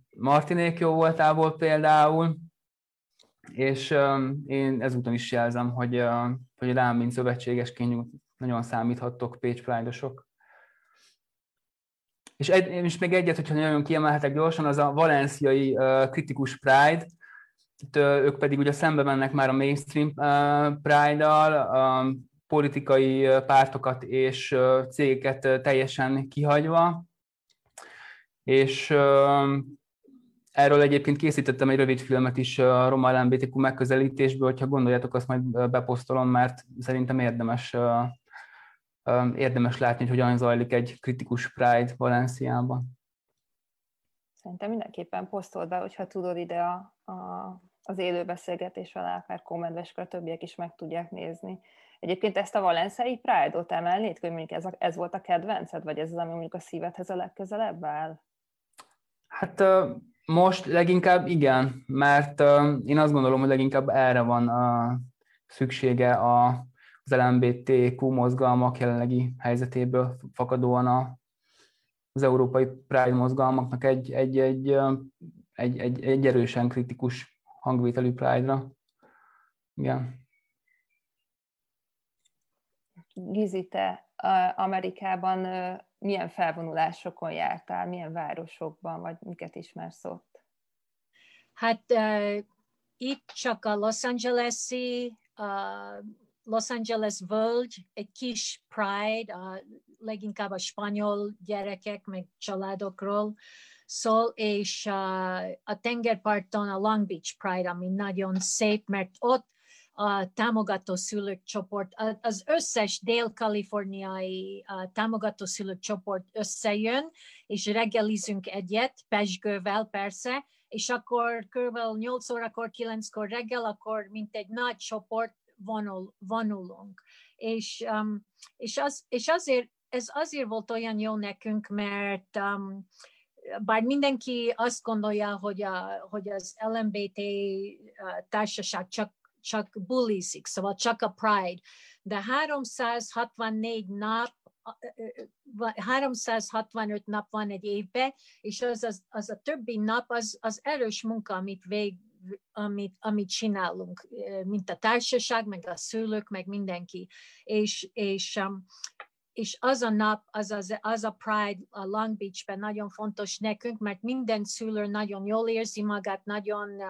Martinék jó voltából például, és én ezúton is jelzem, hogy, hogy rám, mint szövetségesként nagyon számíthattok Page Pride-osok. És, egy, és még egyet, hogyha nagyon kiemelhetek gyorsan, az a valenciai uh, kritikus Pride, itt, uh, ők pedig ugye szembe mennek már a mainstream uh, Pride-dal, uh, politikai pártokat és cégeket teljesen kihagyva, és Erről egyébként készítettem egy rövid filmet is a Roma LMBTQ megközelítésből, hogyha gondoljátok, azt majd beposztolom, mert szerintem érdemes, érdemes látni, hogy hogyan zajlik egy kritikus Pride Valenciában. Szerintem mindenképpen posztold be, hogyha tudod ide a, a, az élő beszélgetés alá, akár kommentbe, és akkor a többiek is meg tudják nézni. Egyébként ezt a valenciai Pride-ot emelnéd, hogy mondjuk ez, a, ez volt a kedvenced, vagy ez az, ami mondjuk a szívedhez a legközelebb áll? Hát most leginkább igen, mert én azt gondolom, hogy leginkább erre van a szüksége a, az LMBTQ mozgalmak jelenlegi helyzetéből fakadóan a, az európai Pride mozgalmaknak egy, egy, egy, egy, egy, egy erősen kritikus hangvételű Pride-ra. Igen. Gizi, te Amerikában milyen felvonulásokon jártál, milyen városokban, vagy miket ismersz ott? Hát uh, itt csak a Los Angeles-i uh, Los Angeles Völgy, egy kis Pride, uh, leginkább a spanyol gyerekek, meg családokról szól, és uh, a tengerparton a Long Beach Pride, ami nagyon szép, mert ott a támogató szülők csoport, az összes dél-kaliforniai támogató szülők csoport összejön, és reggelizünk egyet, pesgővel persze, és akkor kb. 8 órakor, 9-kor reggel, akkor mint egy nagy csoport vonul, vonulunk. És, um, és, az, és azért, ez azért volt olyan jó nekünk, mert um, bár mindenki azt gondolja, hogy, a, hogy az LMBT társaság csak csak bulizik, szóval csak a Pride. De 364 nap 365 nap van egy évben, és az, az, az a többi nap az, az erős munka, amit vég, amit, amit csinálunk, mint a társaság, meg a szülők, meg mindenki. És, és, um, és az a nap, az, az, az a Pride a Long Beach-ben nagyon fontos nekünk, mert minden szülő nagyon jól érzi magát, nagyon uh,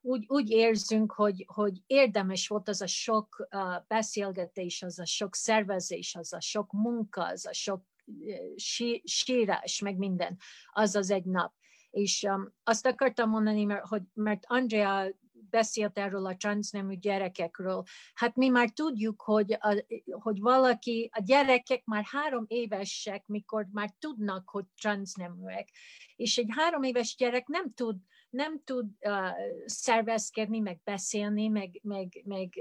úgy, úgy érzünk, hogy, hogy érdemes volt az a sok uh, beszélgetés, az a sok szervezés, az a sok munka, az a sok uh, sí, sírás, meg minden, az az egy nap. És um, azt akartam mondani, mert, hogy, mert Andrea beszélt erről a transznemű gyerekekről. Hát mi már tudjuk, hogy, a, hogy valaki, a gyerekek már három évesek, mikor már tudnak, hogy transzneműek. És egy három éves gyerek nem tud, nem tud uh, szervezkedni, meg beszélni, meg, meg, meg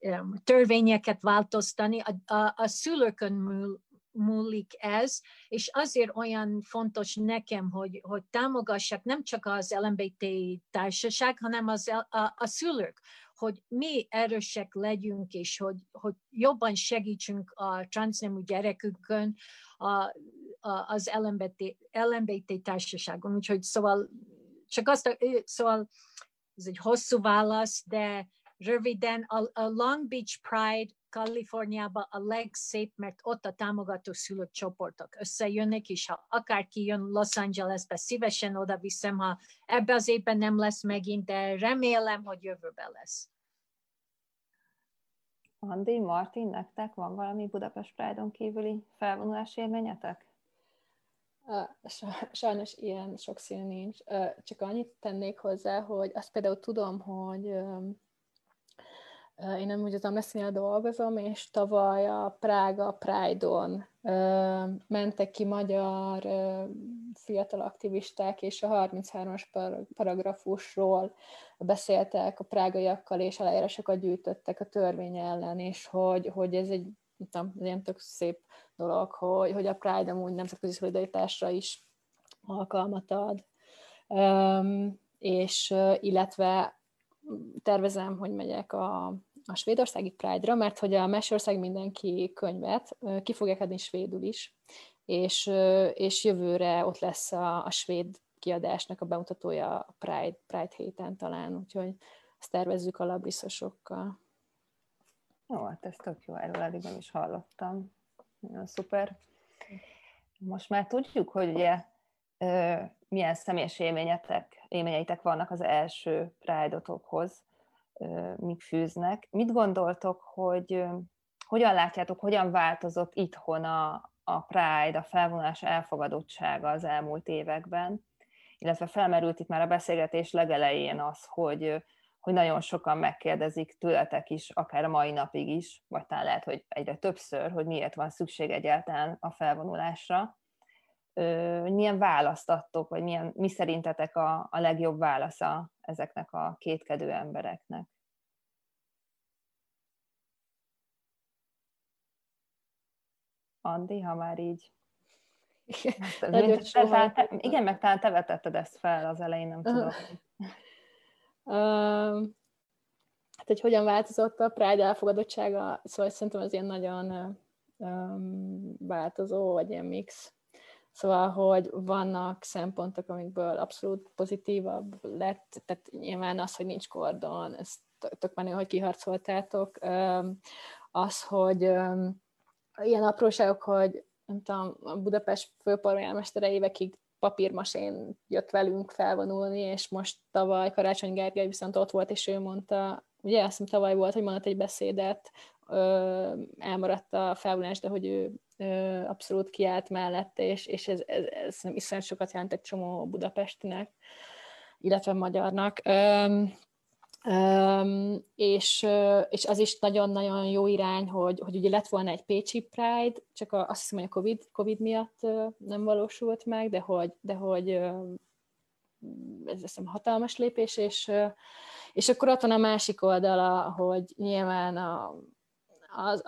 uh, um, törvényeket változtani. A, a, a szülőkön múl, múlik ez, és azért olyan fontos nekem, hogy, hogy támogassák nem csak az LMBT társaság, hanem az, a, a szülők, hogy mi erősek legyünk, és hogy, hogy jobban segítsünk a transznemű gyerekünkön a, a, az LMBT, LMBT társaságon. Úgyhogy szóval csak azt, szóval ez egy hosszú válasz, de röviden a, a Long Beach Pride Kaliforniában a legszép, mert ott a támogató szülők csoportok összejönnek, és ha akárki jön Los Angelesbe, szívesen oda viszem, ha ebbe az évben nem lesz megint, de remélem, hogy jövőben lesz. Andi, Martin, nektek van valami Budapest Pride-on kívüli felvonulás élményetek? Sajnos ilyen sokszínű nincs. Csak annyit tennék hozzá, hogy azt például tudom, hogy én nem úgy a dolgozom, és tavaly a Prága Pride-on mentek ki magyar fiatal aktivisták, és a 33-as paragrafusról beszéltek a prágaiakkal, és aláírásokat gyűjtöttek a törvény ellen, és hogy, hogy ez egy tudom, ez ilyen tök szép dolog, hogy, hogy a Pride amúgy nemzetközi szolidaritásra is alkalmat ad. Um, és illetve tervezem, hogy megyek a a svédországi Pride-ra, mert hogy a Mesország mindenki könyvet ki fogják adni svédül is, és, és jövőre ott lesz a, a svéd kiadásnak a bemutatója a Pride, Pride héten talán, úgyhogy azt tervezzük a labriszosokkal. Ó, hát ez tök jó, erről eddig nem is hallottam. Nagyon szuper. Most már tudjuk, hogy ugye milyen személyes élményetek, élményeitek vannak az első Pride-otokhoz mik fűznek. Mit gondoltok, hogy hogyan látjátok, hogyan változott itthon a, a Pride, a felvonás elfogadottsága az elmúlt években, illetve felmerült itt már a beszélgetés legelején az, hogy, hogy nagyon sokan megkérdezik tőletek is, akár a mai napig is, vagy talán lehet, hogy egyre többször, hogy miért van szükség egyáltalán a felvonulásra. Milyen választ adtok, vagy milyen, mi szerintetek a, a legjobb válasza ezeknek a kétkedő embereknek? Andi, ha már így Hát, mint, te, te, igen, meg talán te vetetted ezt fel az elején, nem tudom. Hát, hogy hogyan változott a Pride elfogadottsága, szóval szerintem ez ilyen nagyon változó, vagy ilyen mix. Szóval, hogy vannak szempontok, amikből abszolút pozitívabb lett, tehát nyilván az, hogy nincs kordon, ez tök menő, hogy kiharcoltátok. Az, hogy ilyen apróságok, hogy nem tudom, a Budapest főpolgármestere évekig papírmasén jött velünk felvonulni, és most tavaly Karácsony Gergely viszont ott volt, és ő mondta, ugye azt hiszem tavaly volt, hogy mondott egy beszédet, elmaradt a felvonulás, de hogy ő abszolút kiállt mellette, és, és ez, ez, ez iszonyat sokat jelent egy csomó Budapestinek, illetve magyarnak. Um, és, és az is nagyon-nagyon jó irány, hogy, hogy ugye lett volna egy Pécsi Pride, csak a, azt hiszem, hogy a COVID, COVID miatt nem valósult meg, de hogy, de hogy ez hiszem hatalmas lépés, és, és akkor ott van a másik oldala, hogy nyilván a, az,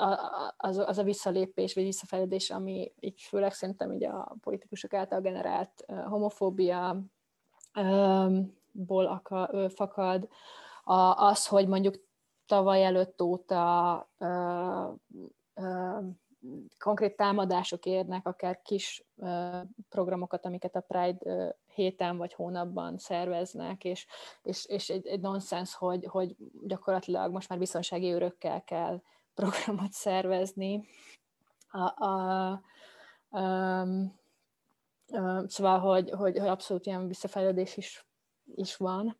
az, az a visszalépés, vagy visszafejlődés, ami így főleg szerintem így a politikusok által generált homofóbia ból akar, fakad, a, az, hogy mondjuk tavaly előtt óta ö, ö, konkrét támadások érnek, akár kis programokat, amiket a Pride héten vagy hónapban szerveznek, és, és, és egy, egy nonsens, hogy, hogy gyakorlatilag most már biztonsági őrökkel kell programot szervezni. A, a, a, a, szóval, hogy, hogy, hogy abszolút ilyen visszafejlődés is, is van.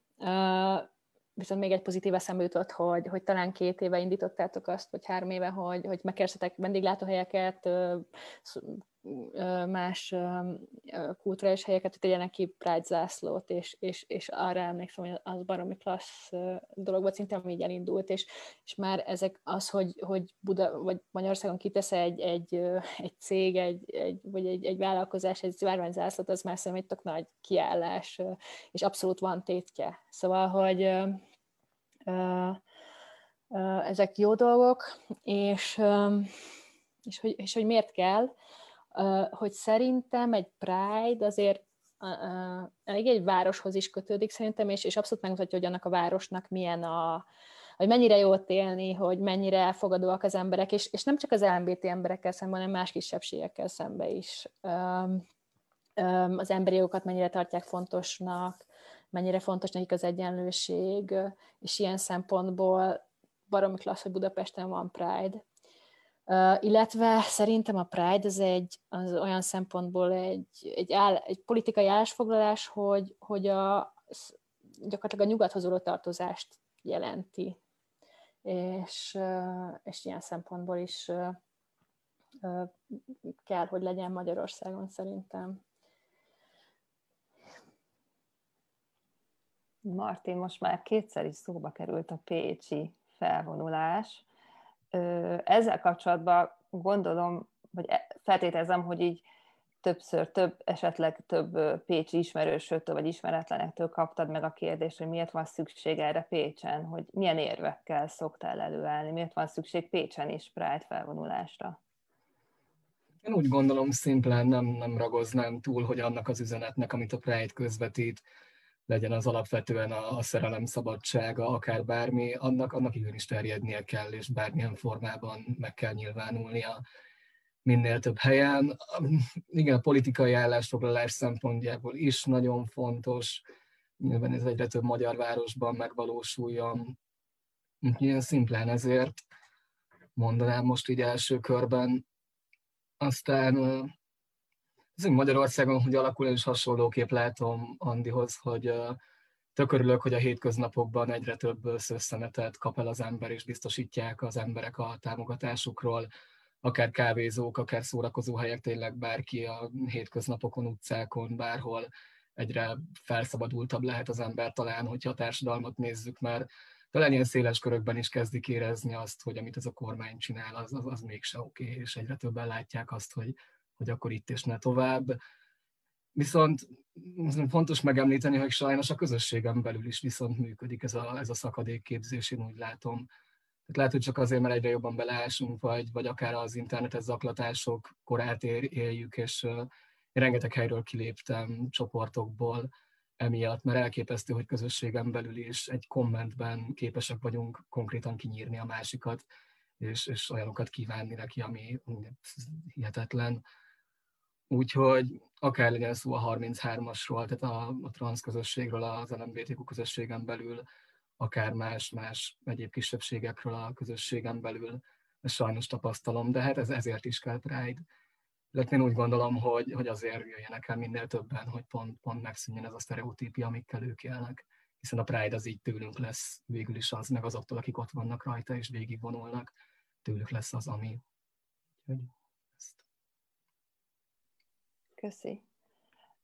Viszont még egy pozitív eszembe jutott, hogy, hogy talán két éve indítottátok azt, vagy három éve, hogy, hogy megkeressetek vendéglátóhelyeket, más kulturális helyeket, hogy tegyenek ki Pride zászlót, és, és, és arra emlékszem, hogy az baromi klassz dolog volt, szinte így elindult, és, és már ezek az, hogy, hogy Buda, vagy Magyarországon kitesz egy, egy, egy cég, egy, egy, vagy egy, egy vállalkozás, egy zászlót, az már szerintem egy tök nagy kiállás, és abszolút van tétje. Szóval, hogy ezek jó dolgok, és, és, hogy, és hogy miért kell, hogy szerintem egy Pride azért elég egy városhoz is kötődik szerintem, és, és abszolút megmutatja, hogy annak a városnak milyen a, hogy mennyire jó ott élni, hogy mennyire elfogadóak az emberek, és, és nem csak az LMBT emberekkel szemben, hanem más kisebbségekkel szemben is. Az emberi jogokat mennyire tartják fontosnak, mennyire fontos nekik az egyenlőség, és ilyen szempontból baromi klassz, hogy Budapesten van Pride. Uh, illetve szerintem a Pride az, egy, az olyan szempontból egy, egy, áll, egy politikai állásfoglalás, hogy, hogy a, gyakorlatilag a nyugathoz való tartozást jelenti. És, uh, és ilyen szempontból is uh, kell, hogy legyen Magyarországon szerintem. Martin, most már kétszer is szóba került a pécsi felvonulás. Ezzel kapcsolatban gondolom, vagy e, feltételezem, hogy így többször, több, esetleg több pécsi ismerősötől vagy ismeretlenektől kaptad meg a kérdést, hogy miért van szükség erre Pécsen, hogy milyen érvekkel szoktál előállni, miért van szükség Pécsen is Pride felvonulásra? Én úgy gondolom, szimplán nem, nem ragoznám túl, hogy annak az üzenetnek, amit a Pride közvetít, legyen az alapvetően a, a szerelem szabadsága, akár bármi, annak, annak igenis terjednie kell, és bármilyen formában meg kell nyilvánulnia minél több helyen. Igen, a politikai állásfoglalás szempontjából is nagyon fontos, nyilván ez egyre több magyar városban megvalósuljon. Ilyen szimplán ezért mondanám most így első körben. Aztán Magyarországon, hogy alakul, és hasonlóképp látom Andihoz, hogy tök örülök, hogy a hétköznapokban egyre több szösszenetet kap el az ember, és biztosítják az emberek a támogatásukról, akár kávézók, akár szórakozó helyek, tényleg bárki a hétköznapokon, utcákon, bárhol egyre felszabadultabb lehet az ember talán, hogyha a társadalmat nézzük, mert talán ilyen széles körökben is kezdik érezni azt, hogy amit ez a kormány csinál, az, az, az mégse oké, és egyre többen látják azt, hogy hogy akkor itt és ne tovább. Viszont fontos megemlíteni, hogy sajnos a közösségem belül is viszont működik ez a, ez a szakadékképzés, én úgy látom. Tehát lehet, hogy csak azért, mert egyre jobban beleásunk, vagy, vagy akár az internetes zaklatások korát éljük, és uh, rengeteg helyről kiléptem csoportokból emiatt, mert elképesztő, hogy közösségem belül is egy kommentben képesek vagyunk konkrétan kinyírni a másikat, és, és olyanokat kívánni neki, ami hihetetlen. Úgyhogy akár legyen szó a 33-asról, tehát a, a transz közösségről, az LMBTQ közösségen belül, akár más-más egyéb kisebbségekről a közösségen belül, ezt sajnos tapasztalom, de hát ez ezért is kell Pride. De én úgy gondolom, hogy, hogy azért jöjjenek el minél többen, hogy pont, pont megszűnjön ez a sztereotípia, amikkel ők élnek. Hiszen a Pride az így tőlünk lesz végül is az, meg azoktól, akik ott vannak rajta és végigvonulnak, tőlük lesz az, ami. Úgyhogy Köszi.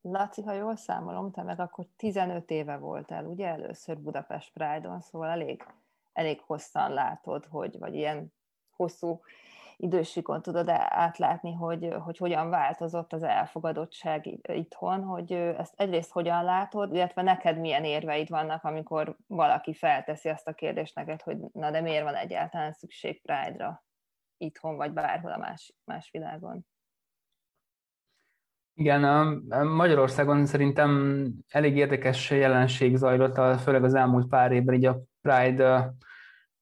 Laci, ha jól számolom, te meg akkor 15 éve voltál, ugye először Budapest Pride-on, szóval elég, elég hosszan látod, hogy, vagy ilyen hosszú idősikon tudod átlátni, hogy, hogy hogyan változott az elfogadottság itthon, hogy ezt egyrészt hogyan látod, illetve neked milyen érveid vannak, amikor valaki felteszi azt a kérdést neked, hogy na de miért van egyáltalán szükség Pride-ra itthon, vagy bárhol a más, más világon? Igen, Magyarországon szerintem elég érdekes jelenség zajlott, főleg az elmúlt pár évben így a Pride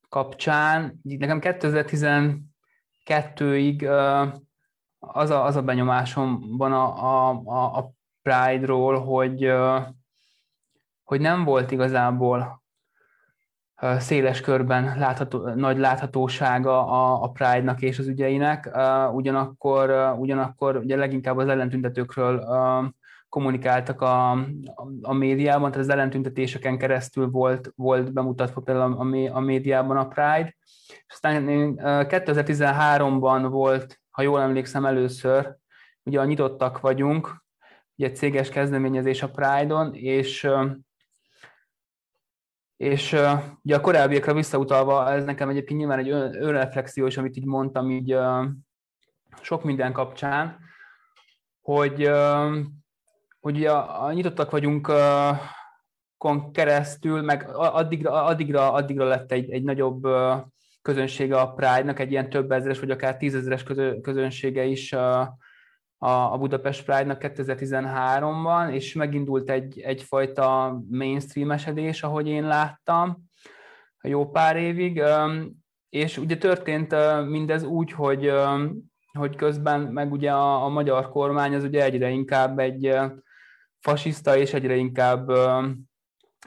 kapcsán. Így nekem 2019 kettőig az a, az a benyomásom van a, a, a Pride-ról, hogy, hogy nem volt igazából széles körben látható, nagy láthatósága a, a Pride-nak és az ügyeinek, ugyanakkor, ugyanakkor ugye leginkább az ellentüntetőkről kommunikáltak a, a, a médiában, tehát az ellentüntetéseken keresztül volt, volt bemutatva például a, a médiában a Pride. Aztán 2013-ban volt, ha jól emlékszem először, ugye a nyitottak vagyunk, ugye egy céges kezdeményezés a Pride-on, és és ugye a korábbiakra visszautalva, ez nekem egyébként nyilván egy önreflexió is, amit így mondtam így sok minden kapcsán, hogy, hogy ugye a, a nyitottak vagyunk keresztül, meg addigra, addigra, addigra lett egy, egy nagyobb közönsége a Pride-nak, egy ilyen több ezeres, vagy akár tízezeres közönsége is a Budapest Pride-nak 2013-ban, és megindult egy, egyfajta mainstreamesedés, ahogy én láttam, jó pár évig, és ugye történt mindez úgy, hogy, hogy közben meg ugye a, a magyar kormány az ugye egyre inkább egy fasiszta és egyre inkább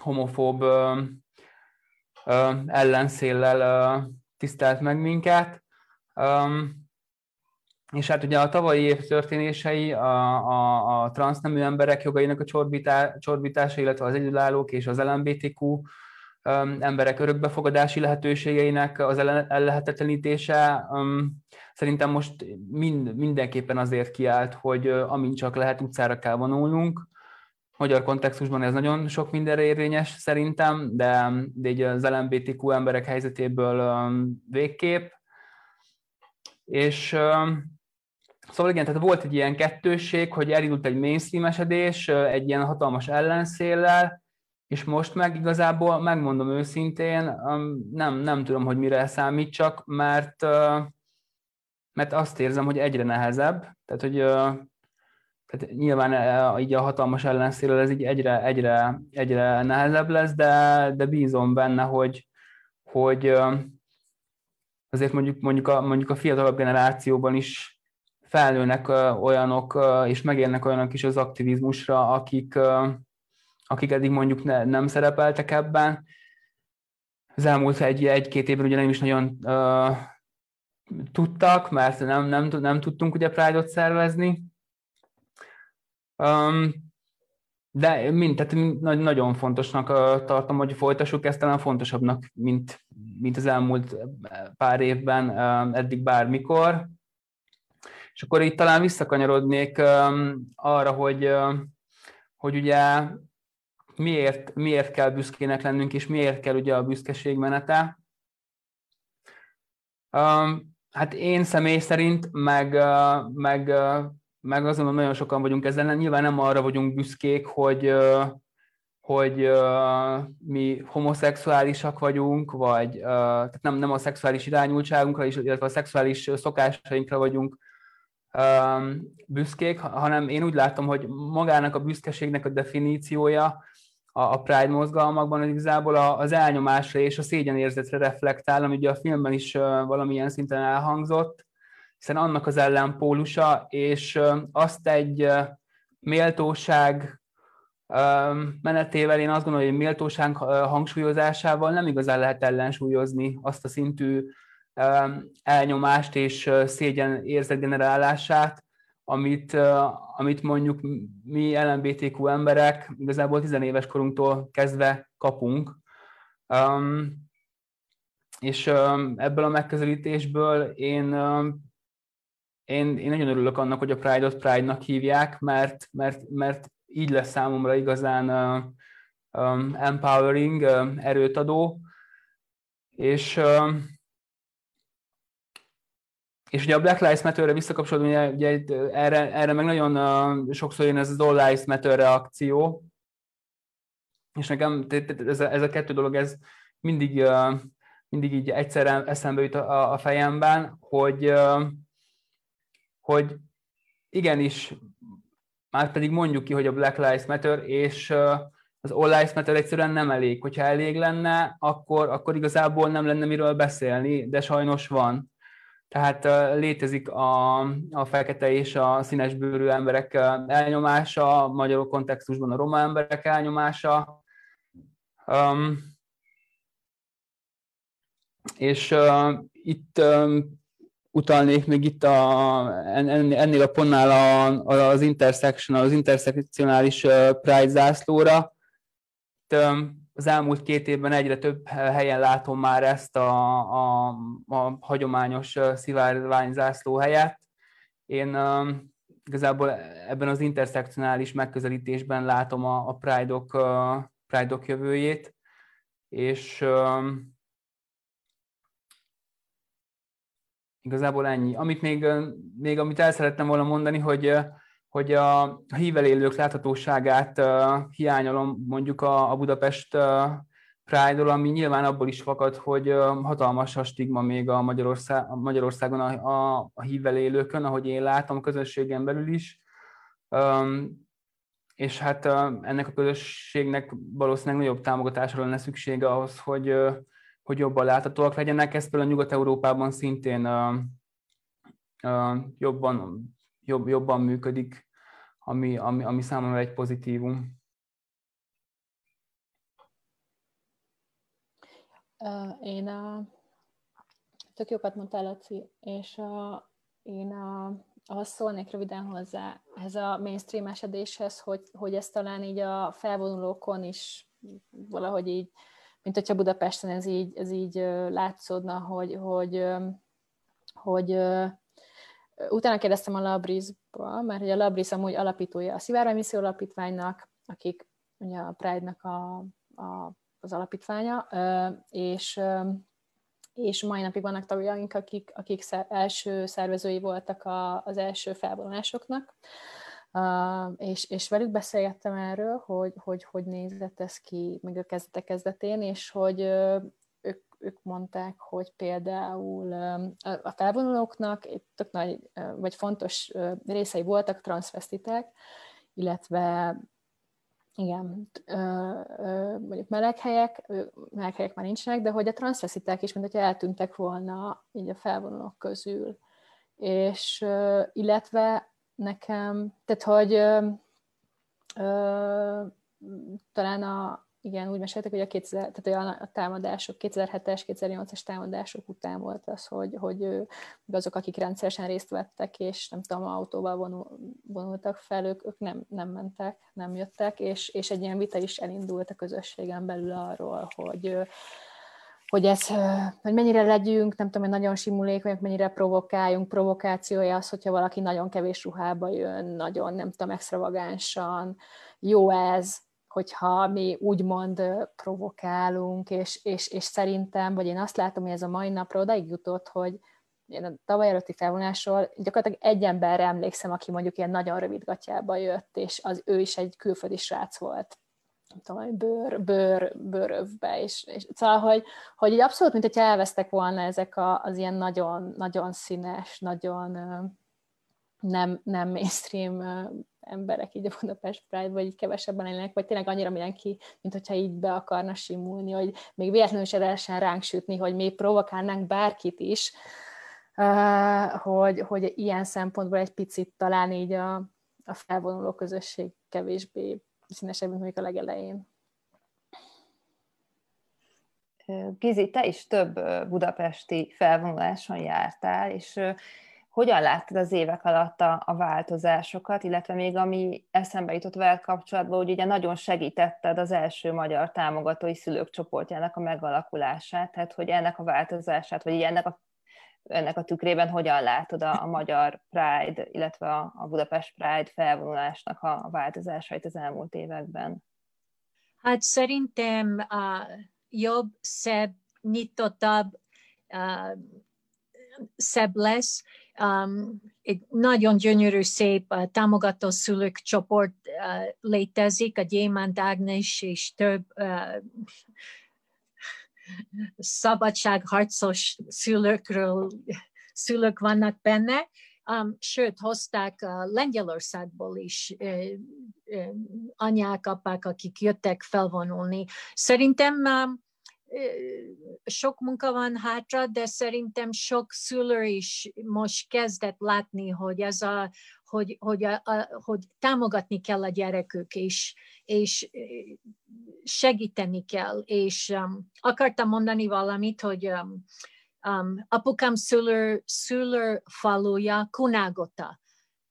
homofób ellenszéllel tisztelt meg minket. És hát ugye a tavalyi év történései a, a, a transznemű emberek jogainak a csorbítá, csorbítása, illetve az egyedülállók és az LMBTQ emberek örökbefogadási lehetőségeinek az ellehetetlenítése szerintem most mind, mindenképpen azért kiállt, hogy amint csak lehet utcára kell vonulnunk. Magyar kontextusban ez nagyon sok mindenre érvényes szerintem, de, de így az LMBTQ emberek helyzetéből végképp. És Szóval igen, tehát volt egy ilyen kettőség, hogy elindult egy mainstreamesedés, egy ilyen hatalmas ellenszéllel, és most meg igazából, megmondom őszintén, nem, nem tudom, hogy mire számítsak, mert, mert azt érzem, hogy egyre nehezebb, tehát hogy tehát nyilván így a hatalmas ellenszéllel ez így egyre, egyre, egyre nehezebb lesz, de, de bízom benne, hogy, hogy azért mondjuk, mondjuk, a, mondjuk a fiatalabb generációban is felnőnek olyanok, és megérnek olyanok is az aktivizmusra, akik, akik eddig mondjuk ne, nem szerepeltek ebben. Az elmúlt egy, egy-két évben ugye nem is nagyon tudtak, mert nem, nem, nem tudtunk ugye Pride-ot szervezni. Um, de mind, tehát nagyon fontosnak tartom, hogy folytassuk ezt, talán fontosabbnak, mint, mint az elmúlt pár évben, eddig bármikor. És akkor itt talán visszakanyarodnék arra, hogy, hogy ugye miért, miért kell büszkének lennünk, és miért kell ugye a büszkeség menete. Hát én személy szerint, meg, meg, meg azon nagyon sokan vagyunk ezzel, nyilván nem arra vagyunk büszkék, hogy, hogy mi homoszexuálisak vagyunk, vagy tehát nem, nem a szexuális irányultságunkra, illetve a szexuális szokásainkra vagyunk büszkék, hanem én úgy látom, hogy magának a büszkeségnek a definíciója a Pride mozgalmakban az igazából az elnyomásra és a szégyenérzetre reflektál, ami ugye a filmben is valamilyen szinten elhangzott, hiszen annak az ellenpólusa, és azt egy méltóság menetével én azt gondolom, hogy méltóság hangsúlyozásával nem igazán lehet ellensúlyozni azt a szintű elnyomást és szégyen érzet generálását, amit, amit mondjuk mi LMBTQ emberek igazából tizenéves korunktól kezdve kapunk. És ebből a megközelítésből én, én, én nagyon örülök annak, hogy a Pride-ot Pride-nak hívják, mert, mert, mert így lesz számomra igazán empowering, erőt adó, és és ugye a Black Lives Matter-re visszakapcsolódva, ugye, ugye erre, erre meg nagyon uh, sokszor jön ez az All Lives Matter reakció, és nekem ez a, ez a kettő dolog, ez mindig, uh, mindig így egyszerre eszembe jut a, a fejemben, hogy, uh, hogy igenis, már pedig mondjuk ki, hogy a Black Lives Matter, és uh, az All Lives Matter egyszerűen nem elég. Hogyha elég lenne, akkor, akkor igazából nem lenne miről beszélni, de sajnos van tehát létezik a, a fekete és a színes bőrű emberek elnyomása, a magyar kontextusban a roma emberek elnyomása. Um, és uh, itt um, utalnék még itt a, ennél a pontnál a, az intersection, az intersekcionális Pride zászlóra. Itt, um, az elmúlt két évben egyre több helyen látom már ezt a, a, a hagyományos szivárványzászló helyet. Én um, igazából ebben az interszekcionális megközelítésben látom a, a Pride-ok, uh, Pride-ok jövőjét, és igazából ennyi. Amit még, még amit el szerettem volna mondani, hogy hogy a hível élők láthatóságát uh, hiányolom mondjuk a, a Budapest uh, Pride-ról, ami nyilván abból is fakad, hogy uh, hatalmas a stigma még a, Magyarország, Magyarországon a, a, a hívvel élőkön, ahogy én látom a közösségen belül is. Um, és hát ennek a közösségnek valószínűleg nagyobb támogatásra lenne szüksége ahhoz, hogy, hogy jobban láthatóak legyenek. Ez például Nyugat-Európában szintén jobban, jobb, jobban működik ami, ami, ami számomra egy pozitívum. Én a, tök jókat mondtál, Laci, és a, én a, ahhoz szólnék röviden hozzá, ez a mainstream esedéshez, hogy, hogy ez talán így a felvonulókon is valahogy így, mint hogyha Budapesten ez így, ez így látszódna, hogy, hogy, hogy, hogy utána kérdeztem a Labrisba, mert hogy a Labris amúgy alapítója a Szivárvány Misszió Alapítványnak, akik ugye a Pride-nak a, a, az alapítványa, és, és mai napig vannak tagjaink, akik, akik első szervezői voltak a, az első felvonulásoknak, és, és velük beszélgettem erről, hogy, hogy hogy nézett ez ki még a kezdete kezdetén, és hogy ők mondták, hogy például a felvonulóknak tök nagy, vagy fontos részei voltak transvestitek, illetve igen, mondjuk meleghelyek, meleghelyek már nincsenek, de hogy a transvestitek is, mint hogyha eltűntek volna így a felvonulók közül. És illetve nekem, tehát hogy talán a, igen, úgy meséltek, hogy a, 2000, tehát a támadások, 2007-es, 2008-as támadások után volt az, hogy, hogy azok, akik rendszeresen részt vettek, és nem tudom, autóval vonul, vonultak fel, ők, ők nem, nem mentek, nem jöttek, és, és egy ilyen vita is elindult a közösségen belül arról, hogy hogy ez, hogy mennyire legyünk, nem tudom, hogy nagyon simulékonyak, mennyire provokáljunk, provokációja az, hogyha valaki nagyon kevés ruhába jön, nagyon, nem tudom, extravagánsan, jó ez, hogyha mi úgymond provokálunk, és, és, és szerintem, vagy én azt látom, hogy ez a mai napra odaig jutott, hogy én a tavaly előtti felvonásról gyakorlatilag egy emberre emlékszem, aki mondjuk ilyen nagyon rövid gatyába jött, és az ő is egy külföldi srác volt. Nem tudom, bőr, bőr, bőrövbe, és, és szóval, hogy, hogy így abszolút, mint hogyha elvesztek volna ezek a, az ilyen nagyon, nagyon színes, nagyon nem, nem mainstream emberek így a Budapest Pride, vagy így kevesebben élnek, vagy tényleg annyira mindenki, mint hogyha így be akarna simulni, hogy még véletlenül se lehessen ránk sütni, hogy még provokálnánk bárkit is, hogy, hogy ilyen szempontból egy picit talán így a, a felvonuló közösség kevésbé színesebb, mint mondjuk a legelején. Gizi, te is több budapesti felvonuláson jártál, és hogyan láttad az évek alatt a, a változásokat, illetve még ami eszembe jutott veled kapcsolatban, hogy ugye nagyon segítetted az első magyar támogatói szülők csoportjának a megalakulását, tehát hogy ennek a változását, vagy ennek a, ennek a tükrében hogyan látod a, a magyar Pride, illetve a, a Budapest Pride felvonulásnak a, változásait az elmúlt években? Hát szerintem uh, jobb, szebb, nyitottabb, uh, szebb lesz, um, egy nagyon gyönyörű, szép uh, támogató szülők csoport uh, létezik, a Gyémánt Ágnes és több uh, szabadságharcos szülőkről szülők vannak benne, um, sőt, hozták uh, Lengyelországból is uh, uh, anyák, apák, akik jöttek felvonulni. Szerintem um, sok munka van hátra, de szerintem sok szülő is most kezdett látni, hogy ez a, hogy, hogy, a, a, hogy támogatni kell a gyerekük, és, és segíteni kell. És um, akartam mondani valamit, hogy um, um, apukám szülő, szülő faluja Kunágota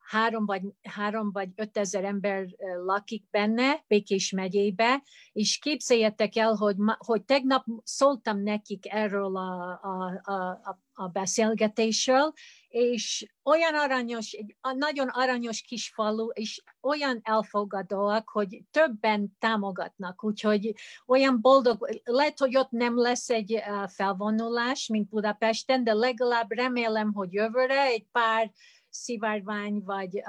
három vagy, három vagy öt ezer ember lakik benne, Békés megyébe, és képzeljétek el, hogy, hogy tegnap szóltam nekik erről a, a, a, a beszélgetésről, és olyan aranyos, nagyon aranyos kis falu, és olyan elfogadóak, hogy többen támogatnak, úgyhogy olyan boldog, lehet, hogy ott nem lesz egy felvonulás, mint Budapesten, de legalább remélem, hogy jövőre egy pár szivárvány vagy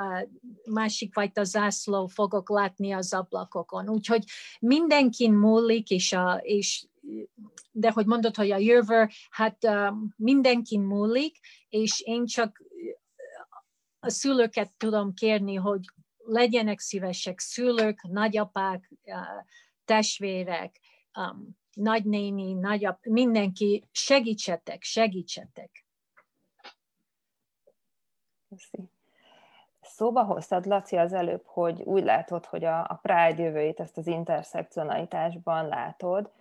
másik fajta zászló fogok látni az ablakokon. Úgyhogy mindenkin múlik, és, a, és de hogy mondod, hogy a jövő, hát mindenkin múlik, és én csak a szülőket tudom kérni, hogy legyenek szívesek szülők, nagyapák, testvérek, nagynéni, nagyap, mindenki, segítsetek, segítsetek. Köszi. Szóba hoztad, Laci, az előbb, hogy úgy látod, hogy a, a Pride jövőjét ezt az interszekcionalitásban látod.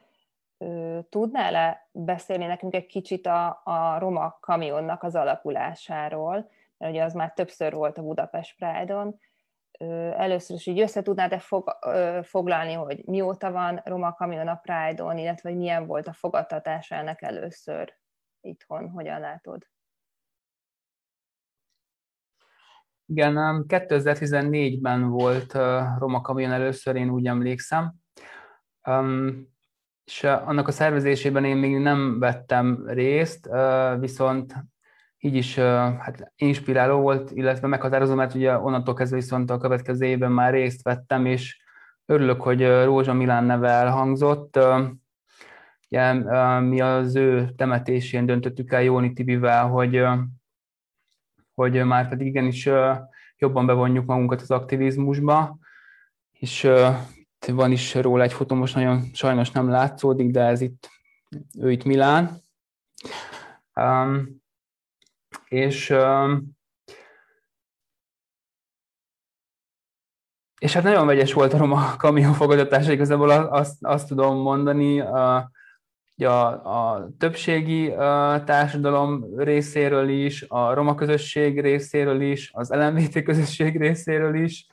Tudnál-e beszélni nekünk egy kicsit a, a Roma kamionnak az alakulásáról, mert ugye az már többször volt a Budapest Pride-on. Először is így össze tudnád-e fog, foglalni, hogy mióta van Roma kamion a Pride-on, illetve hogy milyen volt a fogadtatása ennek először itthon, hogyan látod? Igen, 2014-ben volt Roma Kamion először, én úgy emlékszem. És annak a szervezésében én még nem vettem részt, viszont így is hát inspiráló volt, illetve meghatározó, mert ugye onnantól kezdve viszont a következő évben már részt vettem, és örülök, hogy Rózsa Milán neve elhangzott. Ugye, mi az ő temetésén döntöttük el Jóni Tibivel, hogy hogy már pedig igenis jobban bevonjuk magunkat az aktivizmusba, és van is róla egy fotó, most nagyon sajnos nem látszódik, de ez itt, ő itt Milán. Um, és um, és hát nagyon vegyes volt a roma kamion fogadása, igazából azt, azt tudom mondani, a, a többségi társadalom részéről is, a roma közösség részéről is, az LMBT közösség részéről is,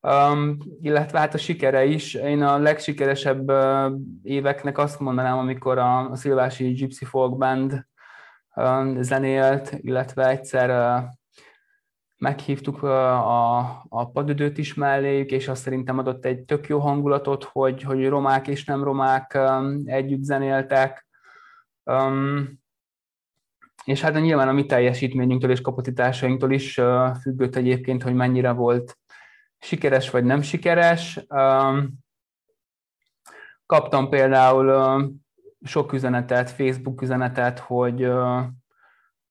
um, illetve hát a sikere is. Én a legsikeresebb uh, éveknek azt mondanám, amikor a, a Szilvási Gypsy Folk Band uh, zenélt, illetve egyszer uh, meghívtuk a, a padödőt is melléjük, és azt szerintem adott egy tök jó hangulatot, hogy, hogy romák és nem romák együtt zenéltek. Um, és hát nyilván a mi teljesítményünktől és kapacitásainktól is függött egyébként, hogy mennyire volt sikeres vagy nem sikeres. Um, kaptam például sok üzenetet, Facebook üzenetet, hogy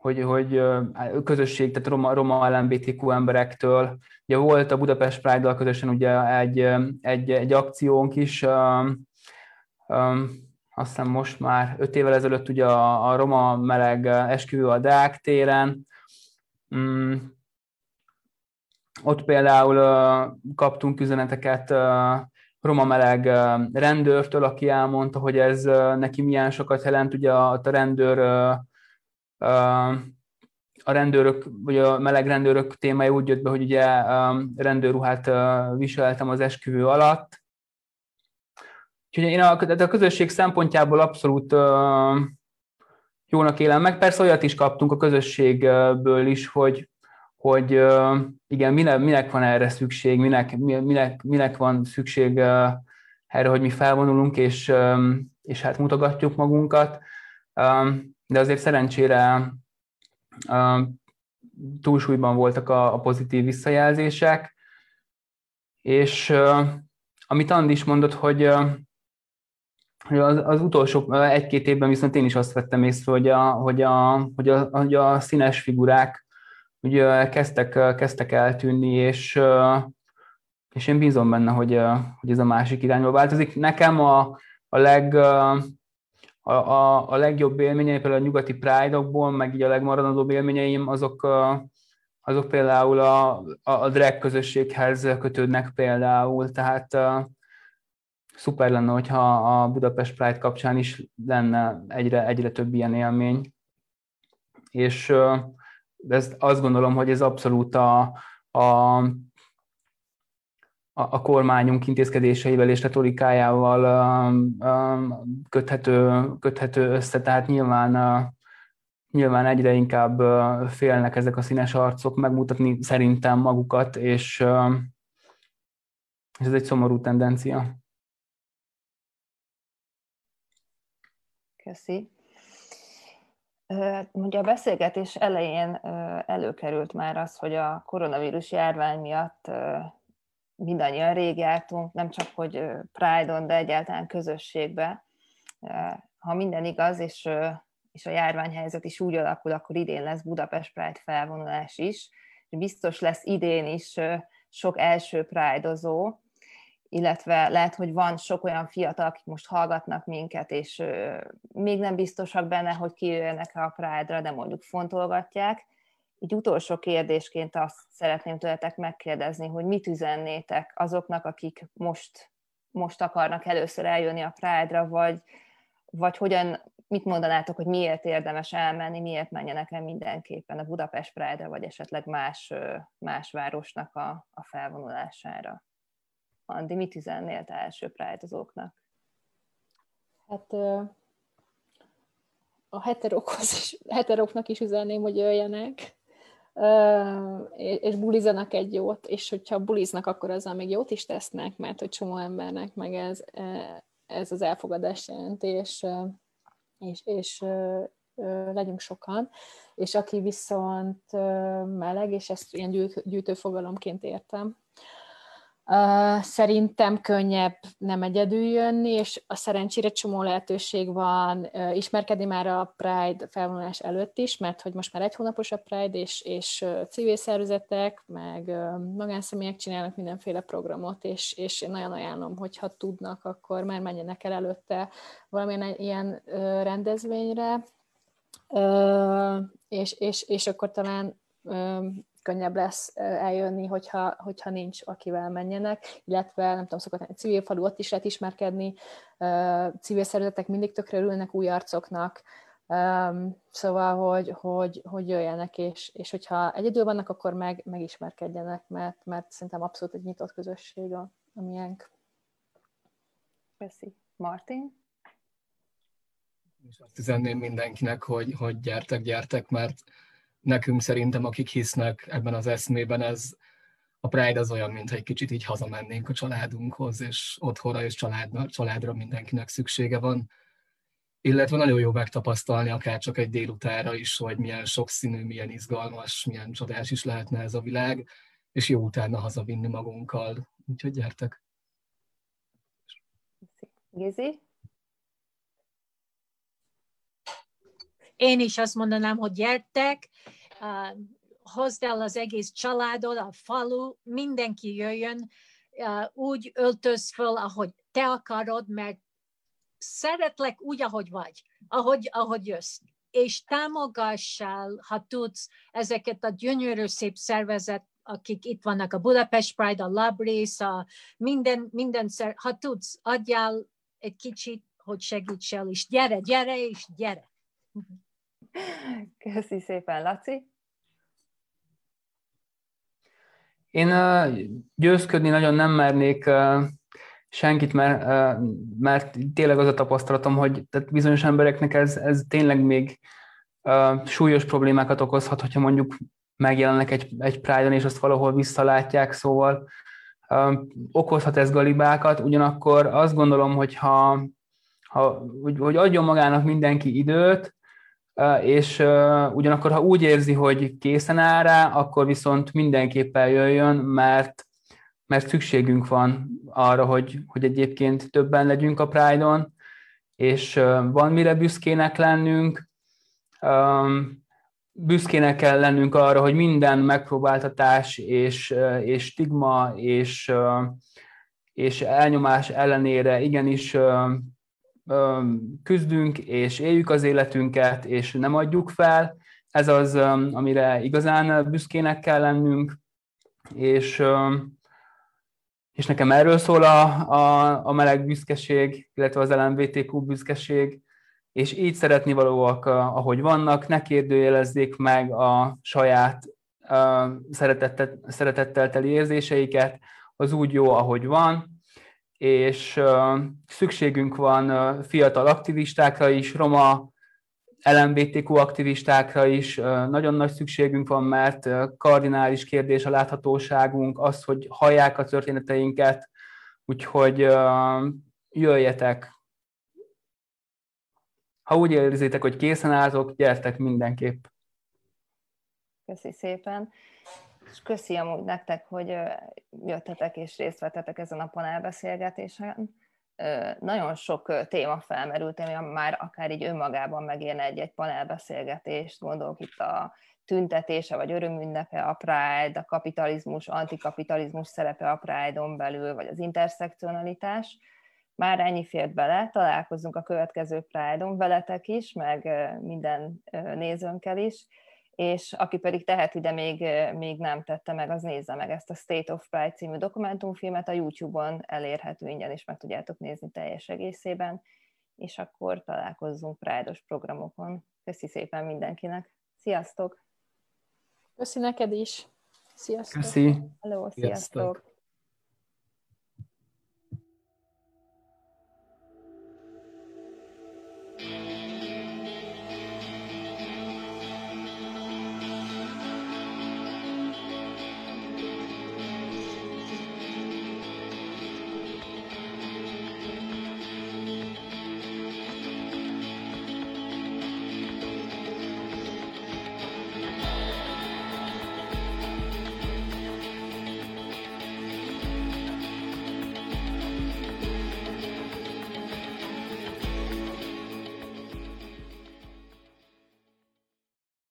hogy, hogy közösség, tehát roma, roma LMBTQ emberektől. Ugye volt a Budapest Pride-dal közösen ugye egy, egy, egy akciónk is, um, um, azt hiszem most már öt évvel ezelőtt ugye a, a roma meleg esküvő a Deák téren. Um, ott például uh, kaptunk üzeneteket uh, roma meleg uh, rendőrtől, aki elmondta, hogy ez uh, neki milyen sokat jelent. Ugye a, a rendőr uh, a rendőrök, vagy a meleg rendőrök témája úgy jött be, hogy ugye rendőrruhát viseltem az esküvő alatt. Úgyhogy én a, a közösség szempontjából abszolút jónak élem meg. Persze olyat is kaptunk a közösségből is, hogy, hogy igen, minek, minek van erre szükség, minek, minek, minek van szükség erre, hogy mi felvonulunk, és, és hát mutogatjuk magunkat de azért szerencsére túlsúlyban voltak a, a pozitív visszajelzések, és amit Andi is mondott, hogy, az, az utolsó egy-két évben viszont én is azt vettem észre, hogy a, hogy a, hogy a, hogy a színes figurák ugye kezdtek, kezdtek eltűnni, és, és én bízom benne, hogy, hogy ez a másik irányba változik. Nekem a, a leg a, a, a legjobb élményeim, például a nyugati Pride-okból, meg így a legmaradandóbb élményeim, azok, azok például a, a, a drag közösséghez kötődnek például, tehát szuper lenne, hogyha a Budapest Pride kapcsán is lenne egyre, egyre több ilyen élmény. És uh, ez, azt gondolom, hogy ez abszolút a, a a, kormányunk intézkedéseivel és retorikájával köthető, köthető össze, tehát nyilván, nyilván egyre inkább félnek ezek a színes arcok megmutatni szerintem magukat, és ez egy szomorú tendencia. Köszi. Ugye a beszélgetés elején előkerült már az, hogy a koronavírus járvány miatt mindannyian rég jártunk, nem csak hogy Pride-on, de egyáltalán közösségbe. Ha minden igaz, és, és a járványhelyzet is úgy alakul, akkor idén lesz Budapest Pride felvonulás is. Biztos lesz idén is sok első Pride-ozó, illetve lehet, hogy van sok olyan fiatal, akik most hallgatnak minket, és még nem biztosak benne, hogy kijöjjenek a Pride-ra, de mondjuk fontolgatják, így utolsó kérdésként azt szeretném tőletek megkérdezni, hogy mit üzennétek azoknak, akik most, most akarnak először eljönni a Pride-ra, vagy, vagy hogyan, mit mondanátok, hogy miért érdemes elmenni, miért menjenek el mindenképpen a Budapest Pride-ra, vagy esetleg más, más városnak a, a felvonulására? Andi, mit üzennél te első Pride-ozóknak? Hát a heterokhoz is, heteroknak is üzenném, hogy jöjjenek, és bulizanak egy jót, és hogyha buliznak, akkor azzal még jót is tesznek, mert hogy csomó embernek meg ez, ez az elfogadás jelenti, és, és, és legyünk sokan, és aki viszont meleg, és ezt ilyen gyűjtőfogalomként értem, Szerintem könnyebb nem egyedül jönni, és a szerencsére csomó lehetőség van ismerkedni már a Pride felvonulás előtt is, mert hogy most már egy hónapos a Pride, és, és civil szervezetek, meg magánszemélyek csinálnak mindenféle programot, és, és én nagyon ajánlom, hogyha tudnak, akkor már menjenek el előtte valamilyen ilyen rendezvényre, és, és, és akkor talán könnyebb lesz eljönni, hogyha, hogyha nincs, akivel menjenek, illetve nem tudom, szokott egy civil falu, ott is lehet ismerkedni, civil szervezetek mindig tökre örülnek új arcoknak, szóval, hogy, hogy, hogy jöjjenek, és, és hogyha egyedül vannak, akkor meg, megismerkedjenek, mert, mert szerintem abszolút egy nyitott közösség a, a miénk. Köszi. Martin? És azt üzenném mindenkinek, hogy, hogy gyertek, gyertek, mert nekünk szerintem, akik hisznek ebben az eszmében, ez a Pride az olyan, mintha egy kicsit így hazamennénk a családunkhoz, és otthonra és családra, családra mindenkinek szüksége van. Illetve nagyon jó megtapasztalni akár csak egy délutára is, hogy milyen sokszínű, milyen izgalmas, milyen csodás is lehetne ez a világ, és jó utána hazavinni magunkkal. Úgyhogy gyertek! Gizi? Én is azt mondanám, hogy gyertek, uh, hozd el az egész családod, a falu, mindenki jöjjön, uh, úgy öltöz föl, ahogy te akarod, mert szeretlek úgy, ahogy vagy, ahogy, ahogy jössz. És támogassál, ha tudsz, ezeket a gyönyörű szép szervezet, akik itt vannak, a Budapest Pride, a Labrész, a minden, minden szer, ha tudsz, adjál egy kicsit, hogy segíts el, és gyere, gyere, és gyere. Köszi szépen, Laci. Én győzködni nagyon nem mernék senkit, mert, mert tényleg az a tapasztalatom, hogy tehát bizonyos embereknek ez, ez tényleg még súlyos problémákat okozhat, hogyha mondjuk megjelennek egy, egy Pride-on, és azt valahol visszalátják, szóval okozhat ez galibákat, ugyanakkor azt gondolom, hogy ha, ha hogy, hogy adjon magának mindenki időt, és ugyanakkor, ha úgy érzi, hogy készen áll rá, akkor viszont mindenképpen jöjjön, mert, mert szükségünk van arra, hogy, hogy egyébként többen legyünk a Pride-on, és van mire büszkének lennünk, büszkének kell lennünk arra, hogy minden megpróbáltatás és, és stigma és, és elnyomás ellenére igenis küzdünk, és éljük az életünket, és nem adjuk fel. Ez az, amire igazán büszkének kell lennünk, és, és nekem erről szól a, a, a meleg büszkeség, illetve az LMBTQ büszkeség, és így szeretni valóak, ahogy vannak, ne kérdőjelezzék meg a saját szeretettel, szeretettel teli érzéseiket, az úgy jó, ahogy van, és szükségünk van fiatal aktivistákra is, roma, LMBTQ aktivistákra is nagyon nagy szükségünk van, mert kardinális kérdés a láthatóságunk, az, hogy hallják a történeteinket, úgyhogy jöjjetek. Ha úgy érzitek, hogy készen álltok, gyertek mindenképp. Köszi szépen és köszi amúgy nektek, hogy jöttetek és részt vettetek ezen a panelbeszélgetésen. Nagyon sok téma felmerült, ami már akár így önmagában megérne egy-egy panelbeszélgetést, gondolok itt a tüntetése vagy örömünnepe a Pride, a kapitalizmus, antikapitalizmus szerepe a Pride-on belül, vagy az interszekcionalitás. Már ennyi fért bele, találkozunk a következő Pride-on veletek is, meg minden nézőnkkel is és aki pedig teheti, de még, még nem tette meg, az nézze meg ezt a State of Pride című dokumentumfilmet, a YouTube-on elérhető ingyen, és meg tudjátok nézni teljes egészében, és akkor találkozzunk Pride-os programokon. Köszi szépen mindenkinek. Sziasztok! Köszi neked is! Sziasztok! Köszi! Hello, sziasztok! sziasztok.